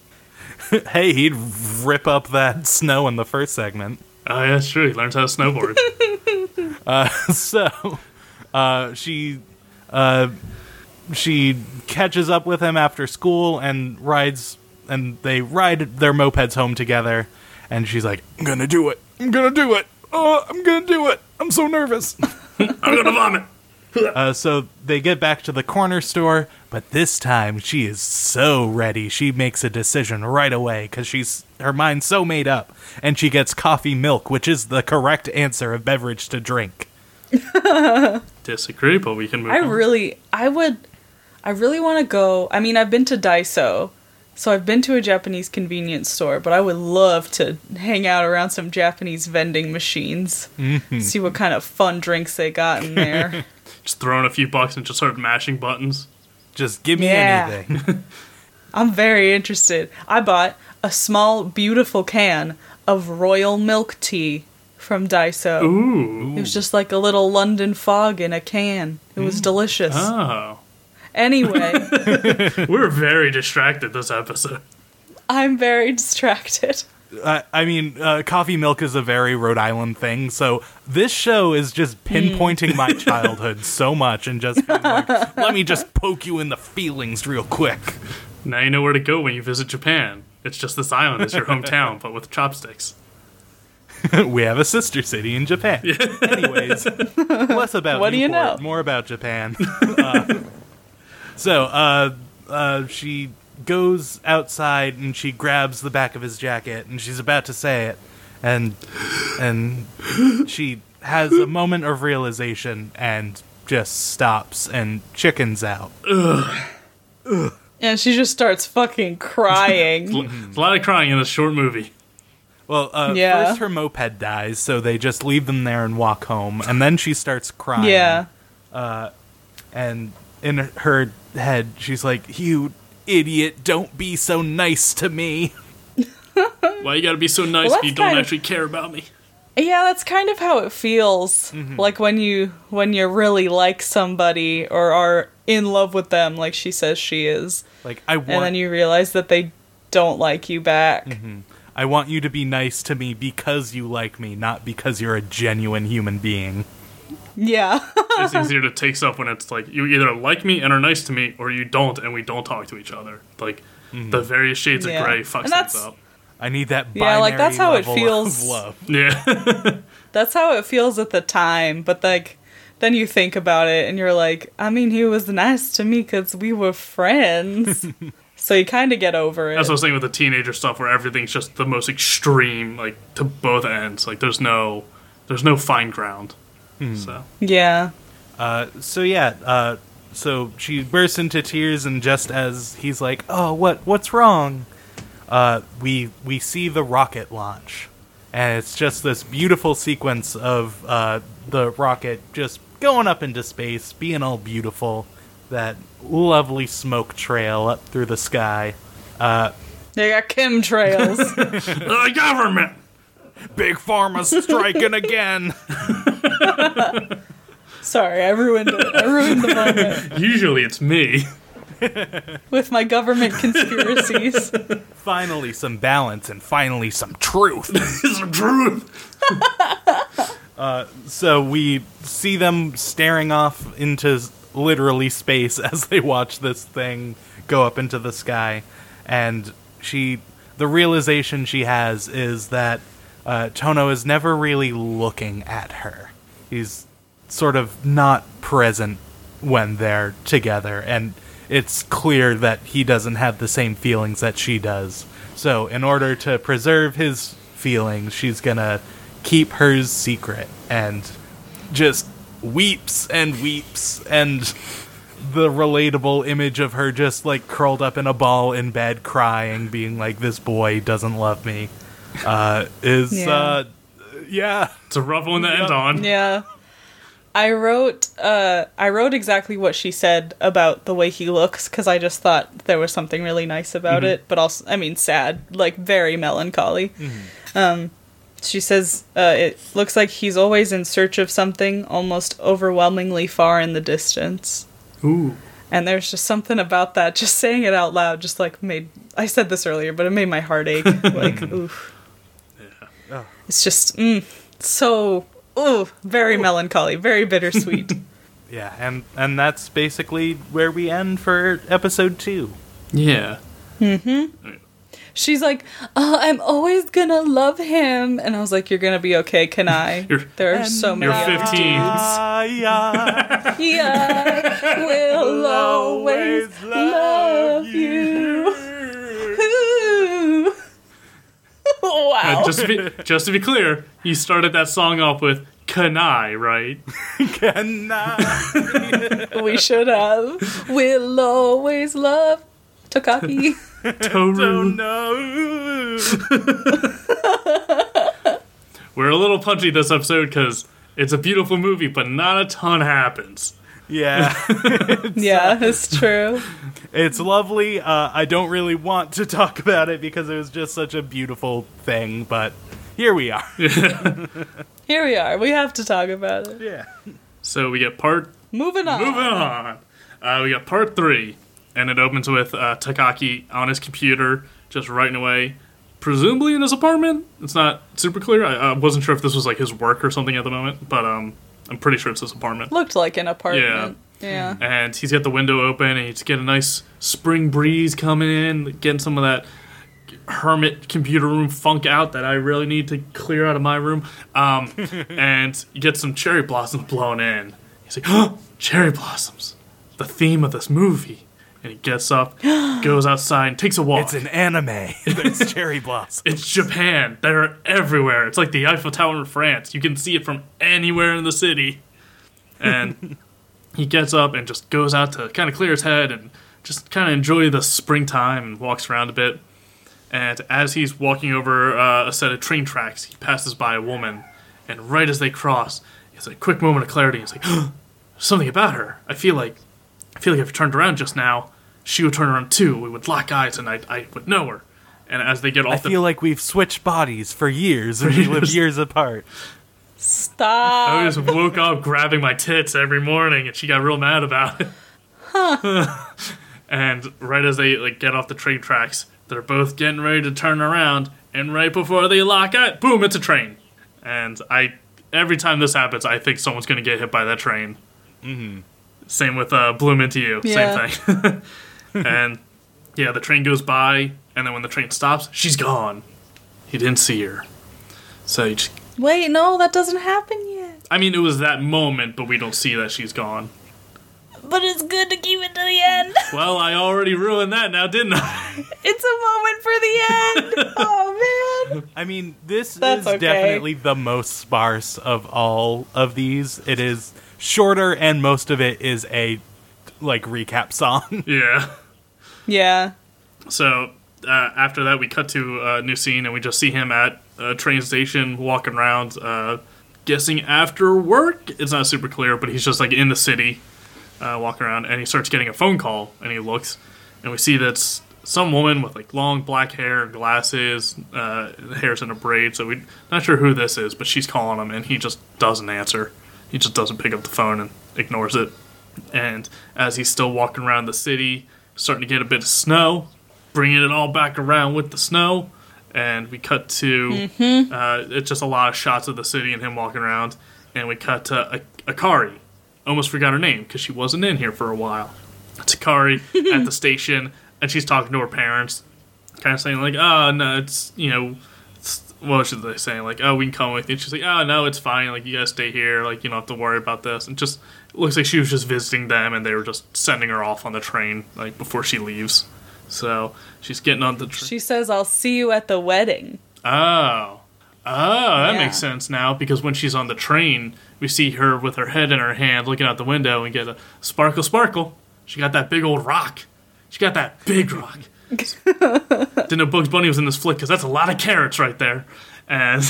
hey, he'd rip up that snow in the first segment. Oh yeah, that's true. He learns how to snowboard. so uh, she uh, she catches up with him after school and rides and they ride their mopeds home together and she's like i'm gonna do it i'm gonna do it oh i'm gonna do it i'm so nervous I'm gonna vomit. uh, so they get back to the corner store but this time she is so ready she makes a decision right away because she's her mind's so made up and she gets coffee milk which is the correct answer of beverage to drink Disagree, but we can move. I on. really, I would, I really want to go. I mean, I've been to Daiso, so I've been to a Japanese convenience store, but I would love to hang out around some Japanese vending machines, see what kind of fun drinks they got in there. just throw in a few bucks and just start mashing buttons. just give me Yeah. anything I'm very interested. I bought a small, beautiful can of royal milk tea from Daiso. Ooh. It was just like a little London fog in a can. It was mm. delicious. Oh. Anyway, We're very distracted this episode. I'm very distracted. I, I mean, uh, coffee milk is a very Rhode Island thing, so this show is just pinpointing my childhood so much and just being like, let me just poke you in the feelings real quick. Now you know where to go when you visit Japan. It's just this island is your hometown, but with chopsticks. we have a sister city in Japan. Anyways, less about What do you Newport, know? more about Japan. Uh, so, uh, uh, she goes outside and she grabs the back of his jacket and she's about to say it, and and she has a moment of realization and just stops and chickens out. And she just starts fucking crying. A lot of crying in a short movie. Well, uh, Yeah. first her moped dies, so they just leave them there and walk home, and then she starts crying. yeah. Uh, and in her head she's like you idiot don't be so nice to me Why you gotta be so nice Well, if you don't kind of- actually care about me? Yeah, that's kind of how it feels. Mm-hmm. Like when you when you really like somebody or are in love with them like she says she is. like i want, And then you realize that they don't like you back. Mm-hmm. i want you to be nice to me because you like me not because you're a genuine human being Yeah. It's easier to take stuff when it's like you either like me and are nice to me, or you don't and we don't talk to each other. Like mm-hmm. the various shades Yeah. of gray fucks And that's- things up. i need that Yeah, like, that's binary how it feels. of love Yeah. That's how it feels at the time, but like then you think about it and you're like, I mean, he was nice to me cuz we were friends. so you kind of get over it. That's what I was saying with the teenager stuff, where everything's just the most extreme, like to both ends. Like there's no, there's no fine ground. So yeah. uh, so yeah uh, so she bursts into tears and just as he's like oh what what's wrong uh, we we see the rocket launch and it's just this beautiful sequence of uh, the rocket just going up into space being all beautiful that lovely smoke trail up through the sky uh, They got chemtrails. the government. Big pharma's striking again Sorry, I ruined it. I ruined the moment Usually it's me. with my government conspiracies. finally some balance and finally some truth it's the truth. Uh, so we see them staring off into literally space as they watch this thing go up into the sky, and she, the realization she has is that uh, Tono is never really looking at her. He's sort of not present when they're together, and it's clear that he doesn't have the same feelings that she does. So, in order to preserve his feelings, she's gonna keep hers secret and just weeps and weeps and the relatable image of her just like curled up in a ball in bed crying being like this boy doesn't love me uh is Yeah. uh yeah It's a rough one to end on. Yeah. I wrote uh I wrote exactly what she said about the way he looks cuz I just thought there was something really nice about Mm-hmm. it, but also I mean sad, like very melancholy. Um she says uh, it looks like he's always in search of something almost overwhelmingly far in the distance. Ooh. And there's just something about that just saying it out loud just like made I said this earlier, but it made my heart ache like oof. It's just mm, so oh, very melancholy, very bittersweet. Yeah, and and that's basically where we end for episode two. Yeah. Mm-hmm. She's like, oh, I'm always gonna love him, and I was like, you're gonna be okay, can I? You're- there are so many. You're 15. Ah, yeah. Yeah, we'll always love you. Ooh. Wow. Uh, just to be just to be clear, you started that song off with "Kanae," right? Can I? we should have. We'll always love Takaki. Toru. don't know. We're a little punchy this episode because it's a beautiful movie, but not a ton happens. Yeah, yeah, it's true. it's lovely. Uh, I don't really want to talk about it because it was just such a beautiful thing, but here we are. Here we are. We have to talk about it. Yeah. So we get part Moving on. Moving on. Uh, we got part three, and it opens with uh, Takaki on his computer, just writing away, presumably in his apartment. It's not super clear. I, I wasn't sure if this was like his work or something at the moment, but um, I'm pretty sure it's his apartment. Looked like an apartment. Yeah. Yeah. And he's got the window open, and he's getting a nice spring breeze coming in, getting some of that hermit computer room funk out that I really need to clear out of my room. Um, and you get some cherry blossoms blown in. He's like, oh, cherry blossoms, the theme of this movie. And he gets up, goes outside, and takes a walk. It's an anime. It's cherry blossoms. It's Japan. They're everywhere. It's like the Eiffel Tower in France. You can see it from anywhere in the city. And he gets up and just goes out to kind of clear his head and just kind of enjoy the springtime and walks around a bit. And as he's walking over uh, a set of train tracks, he passes by a woman. And right as they cross, it's a quick moment of clarity. He's like, something about her. I feel like, I feel like if I turned around just now, she would turn around too. We would lock eyes, and I, I would know her. And as they get off I the feel like we've switched bodies for years and we live years. years apart. Stop. I just woke up grabbing my tits every morning, and she got real mad about it. Huh. and right as they like get off the train tracks, they're both getting ready to turn around, and right before they lock eyes, boom! It's a train. And I, every time this happens, I think someone's gonna get hit by that train. Mm-hmm. Same with uh, Bloom into you. Yeah. Same thing. and yeah, the train goes by, and then when the train stops, she's gone. He didn't see her. So he just Wait, no, that doesn't happen yet. I mean, it was that moment, but we don't see that she's gone. But it's good to keep it to the end. Well, I already ruined that now, didn't I? It's a moment for the end. oh man. I mean, this That's is okay. definitely the most sparse of all of these. It is shorter, and most of it is a like recap song. yeah. Yeah. So uh, after that, we cut to a new scene, and we just see him at a train station walking around, uh, guessing after work. It's not super clear, but he's just like in the city, uh, walking around, and he starts getting a phone call, and he looks, and we see that's some woman with like long black hair and glasses, uh, hair's in a braid. So we're not sure who this is, but she's calling him, and he just doesn't answer. He just doesn't pick up the phone and ignores it. And as he's still walking around the city, starting to get a bit of snow, bringing it all back around with the snow. And we cut to mm-hmm. uh, it's just a lot of shots of the city and him walking around. And we cut to Akari. Almost forgot her name because she wasn't in here for a while. It's Akari at the station, and she's talking to her parents, kind of saying like, "Oh no, it's you know." What should they say? Like, oh, we can come with you. She's like, oh, no, it's fine. Like, you guys stay here. Like, you don't have to worry about this. And just looks like she was just visiting them, and they were just sending her off on the train like before she leaves. So she's getting on the train. She says, "I'll see you at the wedding." Oh. Oh, that Yeah. makes sense now because when she's on the train, we see her with her head in her hand looking out the window and get a sparkle, sparkle. She got that big old rock. She got that big rock. Didn't know Bugs Bunny was in this flick because that's a lot of carrots right there. And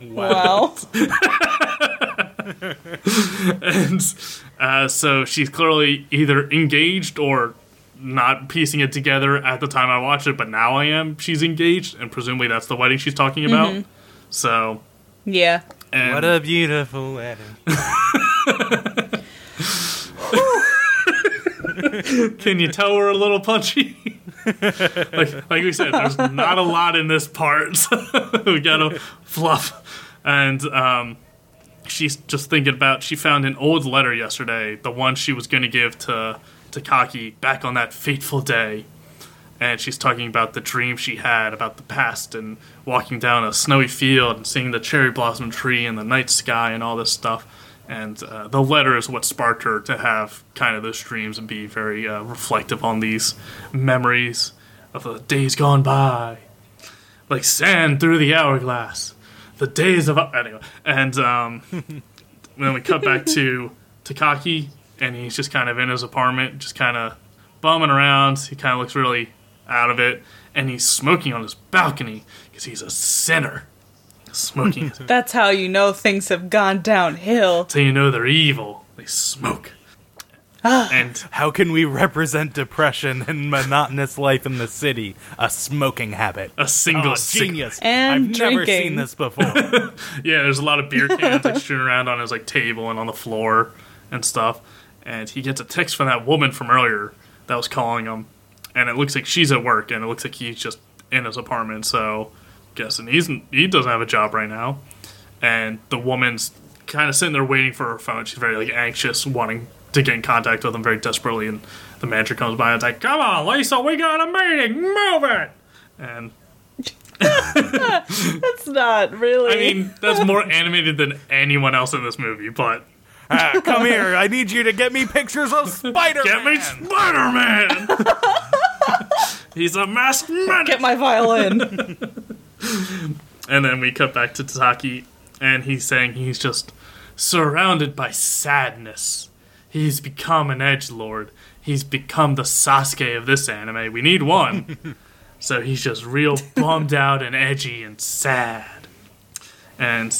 Wow. and uh, so she's clearly either engaged or not piecing it together at the time I watched it, but now I am. She's engaged, and presumably that's the wedding she's talking about. So, Yeah. and What a beautiful wedding. can you tell we're a little punchy? like, like we said, there's not a lot in this part. So we gotta fluff. And um, she's just thinking about. She found an old letter yesterday, the one she was going to give to Takaki back on that fateful day. And she's talking about the dream she had about the past and walking down a snowy field and seeing the cherry blossom tree and the night sky and all this stuff. And uh, the letter is what sparked her to have kind of those dreams and be very uh, reflective on these memories of the days gone by, like sand through the hourglass, the days of anyway. And um, then we cut back to Takaki, and he's just kind of in his apartment, just kind of bumming around. He kind of looks really out of it, and he's smoking on his balcony because he's a sinner. Smoking. That's how you know things have gone downhill. so you know they're evil. They smoke. and How can we represent depression and monotonous life in the city? A smoking habit. a single Oh, genius. And I've never drinking. seen this before. Yeah, there's a lot of beer cans like strewn around on his like table and on the floor and stuff. And he gets a text from that woman from earlier that was calling him, and it looks like she's at work, and it looks like he's just in his apartment. So, guessing he's he doesn't have a job right now, and the woman's kind of sitting there waiting for her phone. She's very like anxious, wanting to get in contact with him very desperately. And the manager comes by and is like, "Come on, Lisa, we got a meeting. Move it." And That's not really. I mean, that's more animated than anyone else in this movie, but. Ah, come here. I need you to get me pictures of Spider Man Get me Spider Man! He's a masked menace! get my violin. And then we cut back to Takaki, and he's saying he's just surrounded by sadness. He's become an edge lord. He's become the Sasuke of this anime. We need one. so he's just real bummed out and edgy and sad. And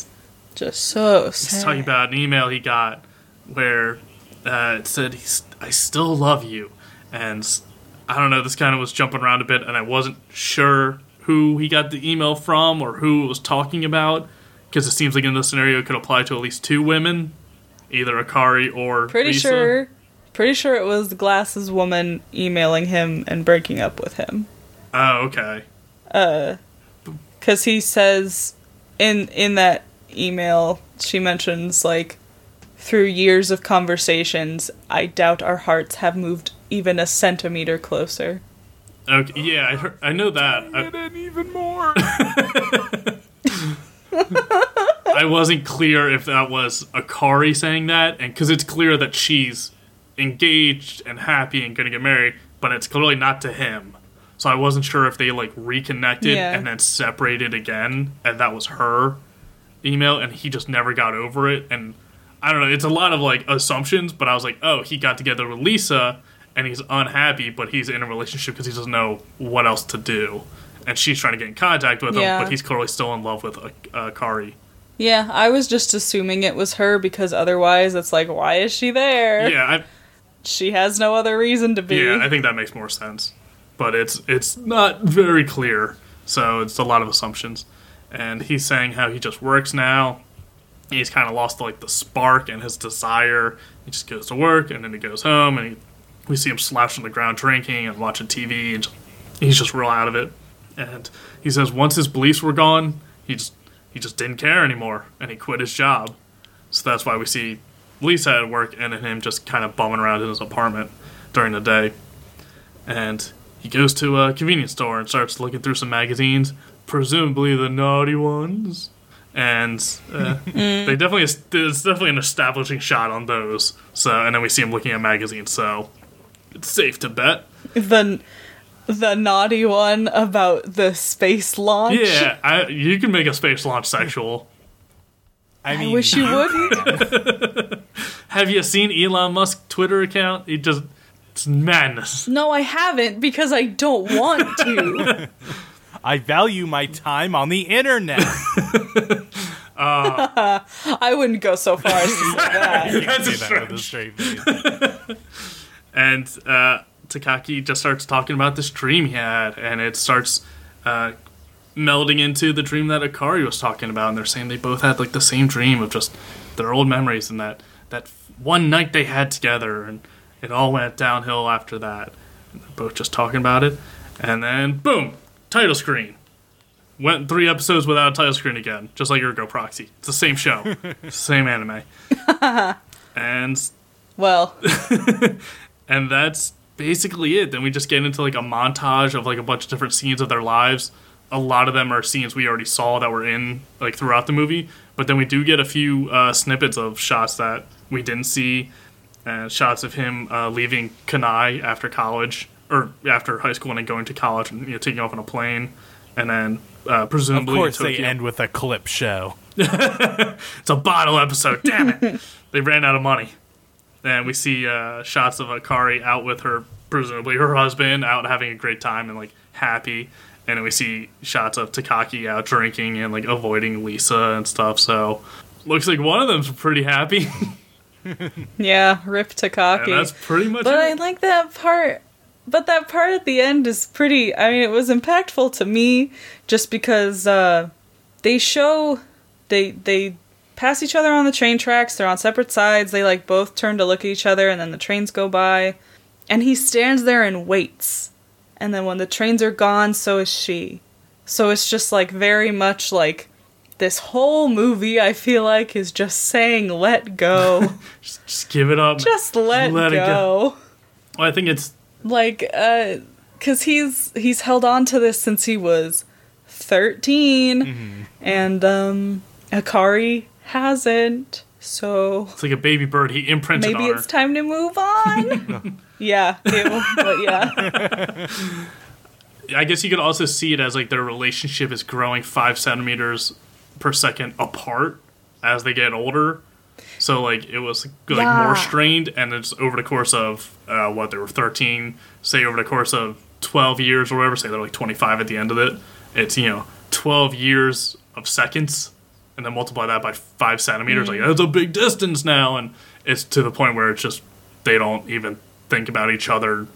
Just so sad. He's talking about an email he got where uh, it said, he's, I still love you. And I don't know, this kind of was jumping around a bit, and I wasn't sure who he got the email from or who it was talking about, because it seems like in this scenario it could apply to at least two women, either Akari or Pretty Lisa. sure. Pretty sure it was the glasses woman emailing him and breaking up with him. Oh, okay. Uh because he says in in that email she mentions like through years of conversations i doubt our hearts have moved even a centimeter closer Okay, yeah, I, heard, I know that. I, And even more. I wasn't clear if that was Akari saying that, and because it's clear that she's engaged and happy and going to get married, but it's clearly not to him. So I wasn't sure if they like reconnected Yeah. and then separated again, and that was her email, and he just never got over it. And I don't know, it's a lot of like assumptions, but I was like, oh, he got together with Lisa, and he's unhappy, but he's in a relationship because he doesn't know what else to do. And she's trying to get in contact with him, but he's clearly still in love with uh, Akari. Yeah i was just assuming it was her because otherwise it's like why is she there Yeah, I, she has no other reason to be Yeah, I think that makes more sense. But it's it's not very clear, so it's a lot of assumptions. And he's saying how he just works now. He's kind of lost like the spark and his desire. He just goes to work and then he goes home and he, we see him slouched on the ground drinking and watching TV and he's just real out of it. And he says once his beliefs were gone, he just he just didn't care anymore and he quit his job. So that's why we see Lisa at work and then him just kind of bumming around in his apartment during the day. And he goes to a convenience store and starts looking through some magazines, presumably the naughty ones. And uh, they definitely it's definitely an establishing shot on those. So and then we see him looking at magazines. So it's safe to bet. the the naughty one about the space launch Yeah, I, you can make a space launch sexual. I i wish you wouldn't Have you seen Elon Musk Twitter account? He just it's madness. no i haven't because i don't want to I value my time on the internet. I wouldn't go so far as to say that. You can't That's a say that with a straight face. and uh, Takaki just starts talking about this dream he had, and it starts uh, melding into the dream that Akari was talking about. And they're saying they both had like the same dream of just their old memories and that that one night they had together, and it all went downhill after that. And they're both just talking about it, and then boom, title screen. Went three episodes without a title screen again, just like Ergo Proxy. It's the same show, same anime, and Well, and that's basically it. Then we just get into like a montage of like a bunch of different scenes of their lives. A lot of them are scenes we already saw that were in like throughout the movie, but then we do get a few uh, snippets of shots that we didn't see, and shots of him uh, leaving Kanae after college or after high school and then going to college and you know, taking off on a plane, and then uh, Of presumably in course, they end with a clip show. It's a bottle episode. Damn it! they ran out of money. And we see uh, shots of Akari out with her, presumably her husband, out having a great time and like happy. And then we see shots of Takaki out drinking and like avoiding Lisa and stuff. So looks like one of them's pretty happy. yeah, rip and Takaki. that's pretty much But I like that part. But that part at the end is pretty. I mean, it was impactful to me just because uh, they show they they pass each other on the train tracks. They're on separate sides. They like both turn to look at each other, and then the trains go by, and he stands there and waits. And then when the trains are gone, so is she. So it's just like very much like this whole movie. I feel like is just saying, "Let go, Just, just give it up. just let, Let it go." go. Well, I think it's like uh because he's he's held on to this since he was 13 and um akari hasn't so it's like a baby bird. He imprinted maybe on her. it's time to move on yeah ew, but yeah I guess you could also see it as like their relationship is growing five centimeters per second apart as they get older. So like it was like Yeah. more strained, and it's over the course of uh, what they were thirteen. Say over the course of twelve years or whatever. Say they're like twenty five at the end of it. It's you know twelve years of seconds, and then multiply that by five centimeters. Like that's a big distance now, and it's to the point where it's just they don't even think about each other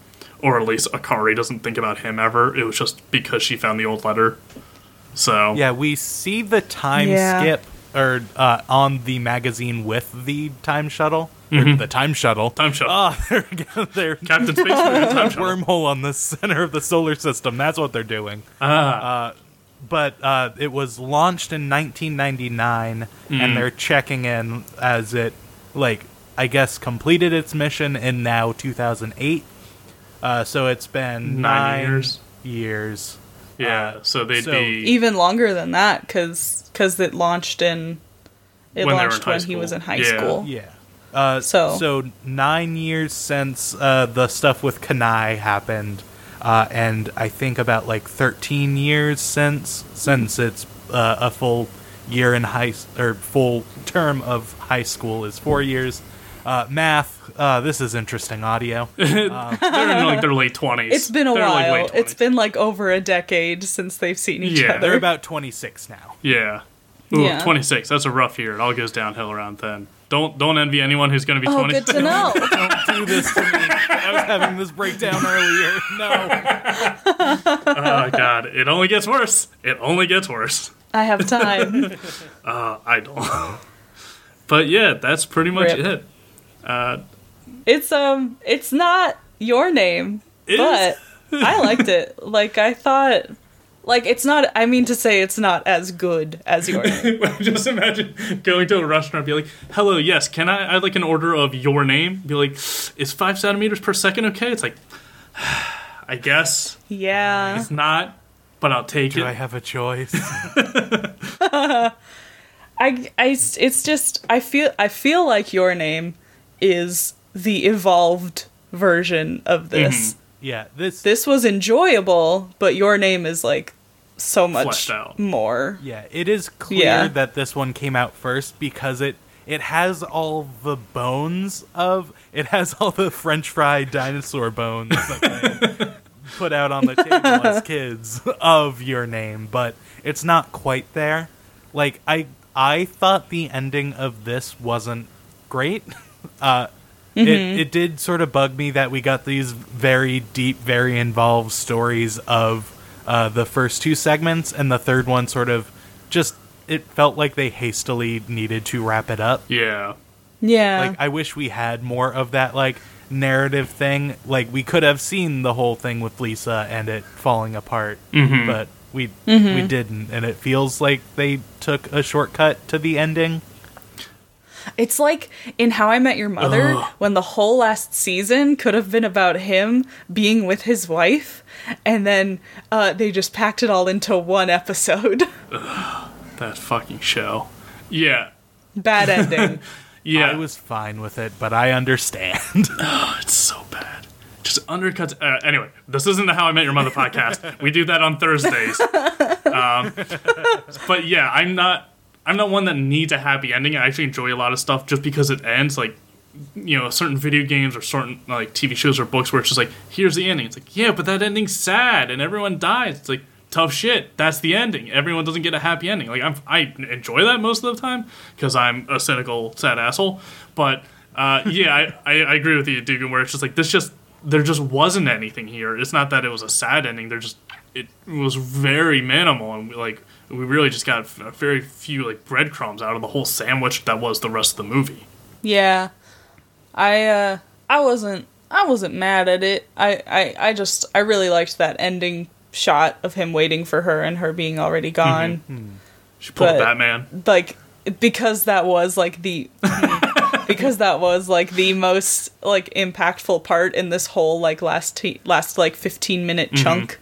or at least Akari doesn't think about him ever. It was just because she found the old letter. So Yeah, we see the time Yeah. skip or uh, on the magazine with the time shuttle. Or The time shuttle. Time shuttle. Oh, there we go. They're Captain Spaceman, time shuttle. wormhole on the center of the solar system. That's what they're doing. Ah, But uh, it was launched in 1999, Mm. and they're checking in as it, like, I guess, completed its mission in now 2008. Uh, so it's been Nine nine, years. years. yeah. uh, so they'd so- be even longer than that because it launched in it When they in launched high when he was in high Yeah. school Yeah. Uh, So- so nine years since uh, the stuff with Kanae happened, uh, and I think about like thirteen years since since it's uh, a full year in high s- or full term of high school is four years. Uh, math. Uh, this is interesting audio. they're in like their late twenties. it's been a while it's been like over a decade since they've seen each Yeah. other They're about twenty six now. yeah. Ooh, Yeah. 26. That's a rough year. It all goes downhill around then. Don't don't envy anyone who's going to be oh 20. good to know Don't do this to me. I was having this breakdown earlier. No. oh god, it only gets worse. It only gets worse. i have time Uh, I don't. but yeah, that's pretty much Rip. it. Uh, It's um it's not your name, but I liked it. Like I thought like it's not I mean to say it's not as good as your name. Just imagine going to a restaurant and be like, "Hello, yes, can I? I'd like an order of your name." Be like, "Is five centimeters per second okay?" It's like, I guess Yeah. it's not, but I'll take Do it. I have a choice? I, I it's just I feel I feel like your name is the evolved version of mm-hmm. this. Yeah. This. This was enjoyable, but your name is like so much more. Yeah, it is clear Yeah. that this one came out first because it it has all the bones of it has all the French fry dinosaur bones that put out on the table as kids of your name, but it's not quite there. Like I I thought the ending of this wasn't great. Uh, Mm-hmm. it, it did sort of bug me that we got these very deep, very involved stories of uh, the first two segments, and the third one sort of just it felt like they hastily needed to wrap it up. Yeah. Yeah. Like I wish we had more of that like narrative thing. Like we could have seen the whole thing with Lisa and it falling apart, Mhm. but we Mm-hmm. we didn't, and it feels like they took a shortcut to the ending. It's like in How I Met Your Mother, Ugh. when the whole last season could have been about him being with his wife, and then uh, they just packed it all into one episode. That fucking show. Yeah. Bad ending. Yeah. I was fine with it, but I understand. oh, It's so bad. Just undercuts. Uh, anyway, this isn't the How I Met Your Mother podcast. we do that on Thursdays. Um, but yeah, I'm not. I'm not one that needs a happy ending. I actually enjoy a lot of stuff just because it ends. Like, you know, certain video games or certain like TV shows or books where it's just like, here's the ending. It's like, yeah, but that ending's sad and everyone dies. It's like tough shit. That's the ending. Everyone doesn't get a happy ending. Like I'm, I enjoy that most of the time because I'm a cynical, sad asshole. But uh, yeah, I, I, I agree with you, Dugan. Where it's just like this, just there just wasn't anything here. It's not that it was a sad ending. There just it was very minimal, and like we really just got a very few like breadcrumbs out of the whole sandwich that was the rest of the movie. yeah. I uh I wasn't I wasn't mad at it. I, I, I just I really liked that ending shot of him waiting for her and her being already mm-hmm. gone. Mm-hmm. She pulled But- Batman. like because that was like the because that was like the most like impactful part in this whole like last t- last like 15 minute mm-hmm. chunk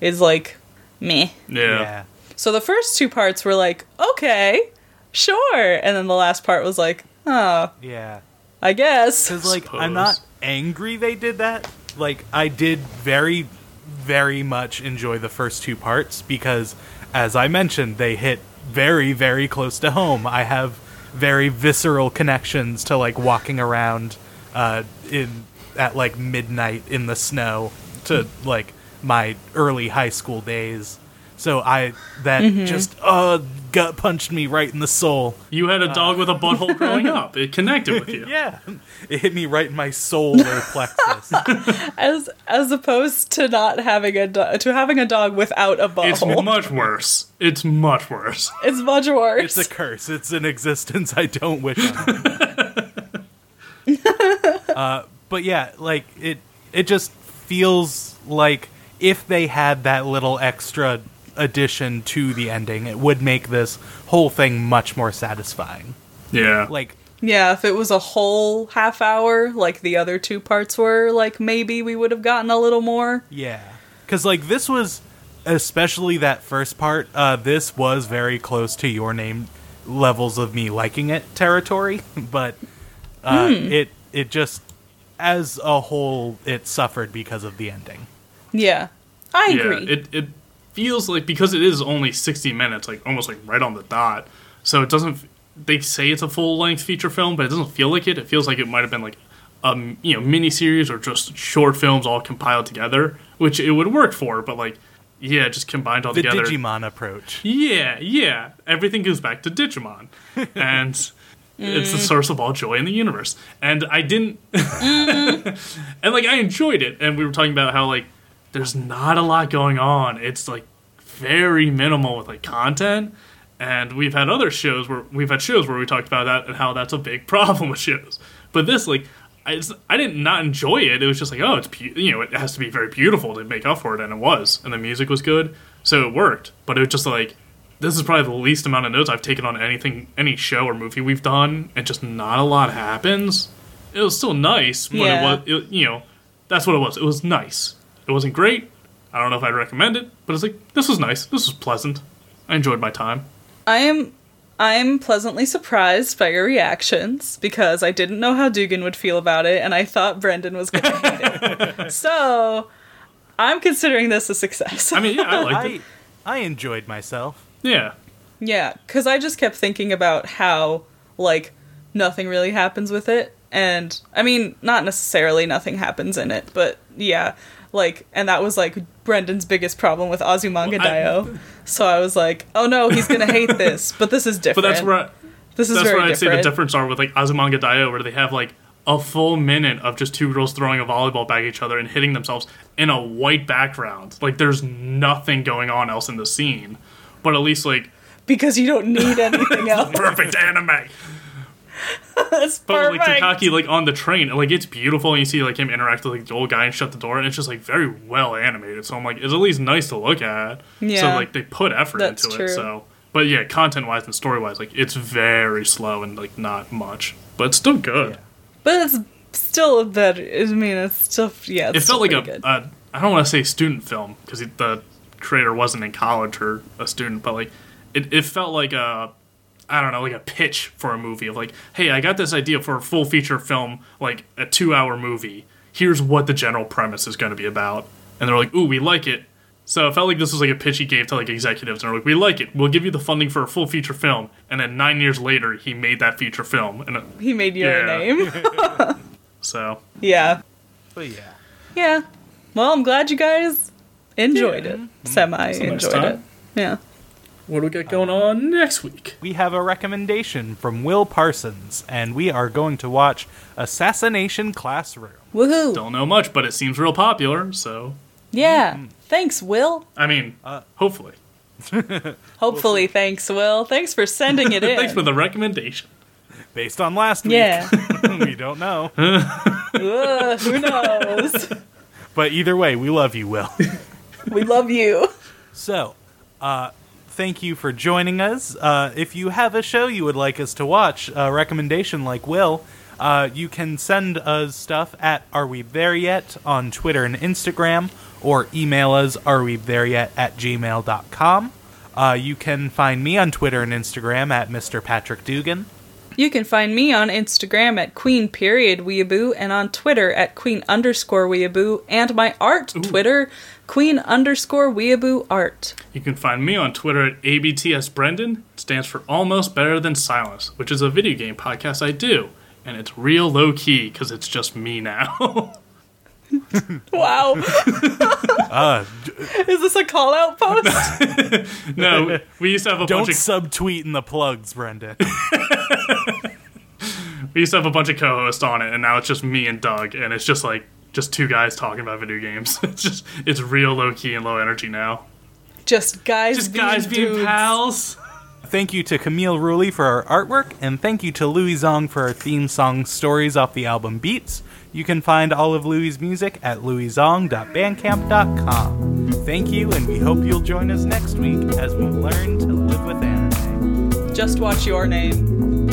is like meh Yeah. So the first two parts were like okay sure and then the last part was like oh yeah. i guess Because like I'm not angry they did that. Like I did very, very much enjoy the first two parts because, as I mentioned, they hit very, very close to home. I have very visceral connections to like walking around uh, in at like midnight in the snow to like my early high school days. So I that just uh gut punched me right in the soul. You had a dog with a butthole growing up. It connected with you. Yeah, it hit me right in my solar plexus. as as opposed to not having a do- to having a dog without a butthole. It's much worse. It's much worse. it's much worse It's a curse. It's an existence I don't wish on. uh, but yeah, like it. It just feels like if they had that little extra addition to the ending, it would make this whole thing much more satisfying. Yeah. Like Yeah, if it was a whole half hour like the other two parts were, like maybe we would have gotten a little more. Yeah, because like this was, especially that first part. Uh, this was very close to your name levels of me liking it territory, but uh, it it just as a whole it suffered because of the ending. Yeah. I yeah, agree. it it feels like because it is only sixty minutes, like almost like right on the dot. So it doesn't. They say it's a full length feature film, but it doesn't feel like it. It feels like it might have been like a you know mini series or just short films all compiled together, which it would work for. But like, yeah, just combined all The together. Digimon approach. Yeah, yeah. Everything goes back to Digimon. And it's the source of all joy in the universe. And I didn't mm-hmm. And like I enjoyed it. And we were talking about how like there's not a lot going on. It's like very minimal with like content. And we've had other shows where we've had shows where we talked about that and how that's a big problem with shows. But this like I, it's, I didn't not enjoy it. It was just like, oh, it's you know, it has to be very beautiful to make up for it, and it was, and the music was good, so it worked. But it was just like, this is probably the least amount of notes I've taken on anything, any show or movie we've done, and just not a lot happens. It was still nice, but Yeah. it was, it, you know, that's what it was. It was nice. It wasn't great. I don't know if I'd recommend it, but it's like this was nice. This was pleasant. I enjoyed my time. I am I'm pleasantly surprised by your reactions because I didn't know how Dugan would feel about it and I thought Brendan was going to hate it. So, I'm considering this a success. I mean, yeah, I liked I it. I enjoyed myself. Yeah, Yeah, because I just kept thinking about how, like, nothing really happens with it. and I mean, not necessarily nothing happens in it, but yeah, like, and that was like Brendan's biggest problem with Azumanga Well, Daioh. so I was like, oh no, he's gonna hate this, but this is different. But that's where I, this is that's where I'd say the difference are with like Azumanga Daioh, where they have like a full minute of just two girls throwing a volleyball back at each other and hitting themselves in a white background. Like there's nothing going on else in the scene, but at least like because you don't need anything else. perfect anime. That's But like. Takaki like on the train, like it's beautiful, and you see like him interact with like the old guy and shut the door, and it's just like very well animated. So I'm like, it's at least nice to look at. So like they put effort That's into true. it. So, but yeah, content wise and story wise, like it's very slow and like not much, but it's still good. but it's still a better. I mean, it's still yeah. It's It felt like a, good. a I don't want to say student film because the creator wasn't in college or a student, but like it, it felt like a I don't know, like a pitch for a movie of like, hey, I got this idea for a full feature film, like a two hour movie. Here's what the general premise is going to be about, and they're like, ooh, we like it. So it felt like this was like a pitch he gave to like executives, and they're like, we like it. We'll give you the funding for a full feature film, and then nine years later, he made that feature film, and uh, he made your yeah. name. so yeah, But yeah. yeah. Well, I'm glad you guys enjoyed Yeah. it. Semi It's a nice enjoyed it. Yeah. What do we got going on next week? we have a recommendation from Will Parsons, and we are going to watch Assassination Classroom. Woohoo! Don't know much, but it seems real popular. So Yeah. Mm-hmm. Thanks, Will. I mean, Uh, hopefully. Hopefully, thanks, Will. Thanks for sending it in. Thanks for the recommendation. Based on last week, yeah. we don't know. Ugh, who knows? But either way, we love you, Will. We love you. So, uh, thank you for joining us. Uh, if you have a show you would like us to watch, a recommendation like Will, uh, you can send us stuff at Are We There Yet on Twitter and Instagram, or email us Are We There Yet at gmail.com. Uh, you can find me on Twitter and Instagram at Mr. Patrick Dugan. You can find me on Instagram at Queen period Weeaboo and on Twitter at Queen underscore Weeaboo and my art Twitter Queen underscore Weeaboo art. You can find me on Twitter at ABTSBrendan. It stands for Almost Better Than Silence, which is a video game podcast I do. And it's real low key because it's just me now. Wow. Uh, Is this a call out post? no, we used to have a don't bunch of subtweet in the plugs, Brendan. we used to have a bunch of co-hosts on it, and now it's just me and Doug, and it's just like just two guys talking about video games. It's just it's real low key and low energy now. Just guys Just being guys being dudes. pals. Thank you to Camille Rulli for our artwork, and thank you to Louie Zong for our theme song Stories off the album Beats. You can find all of Louie's music at louiezong.bandcamp.com. Thank you, and we hope you'll join us next week as we learn to live with anime. Just watch your name.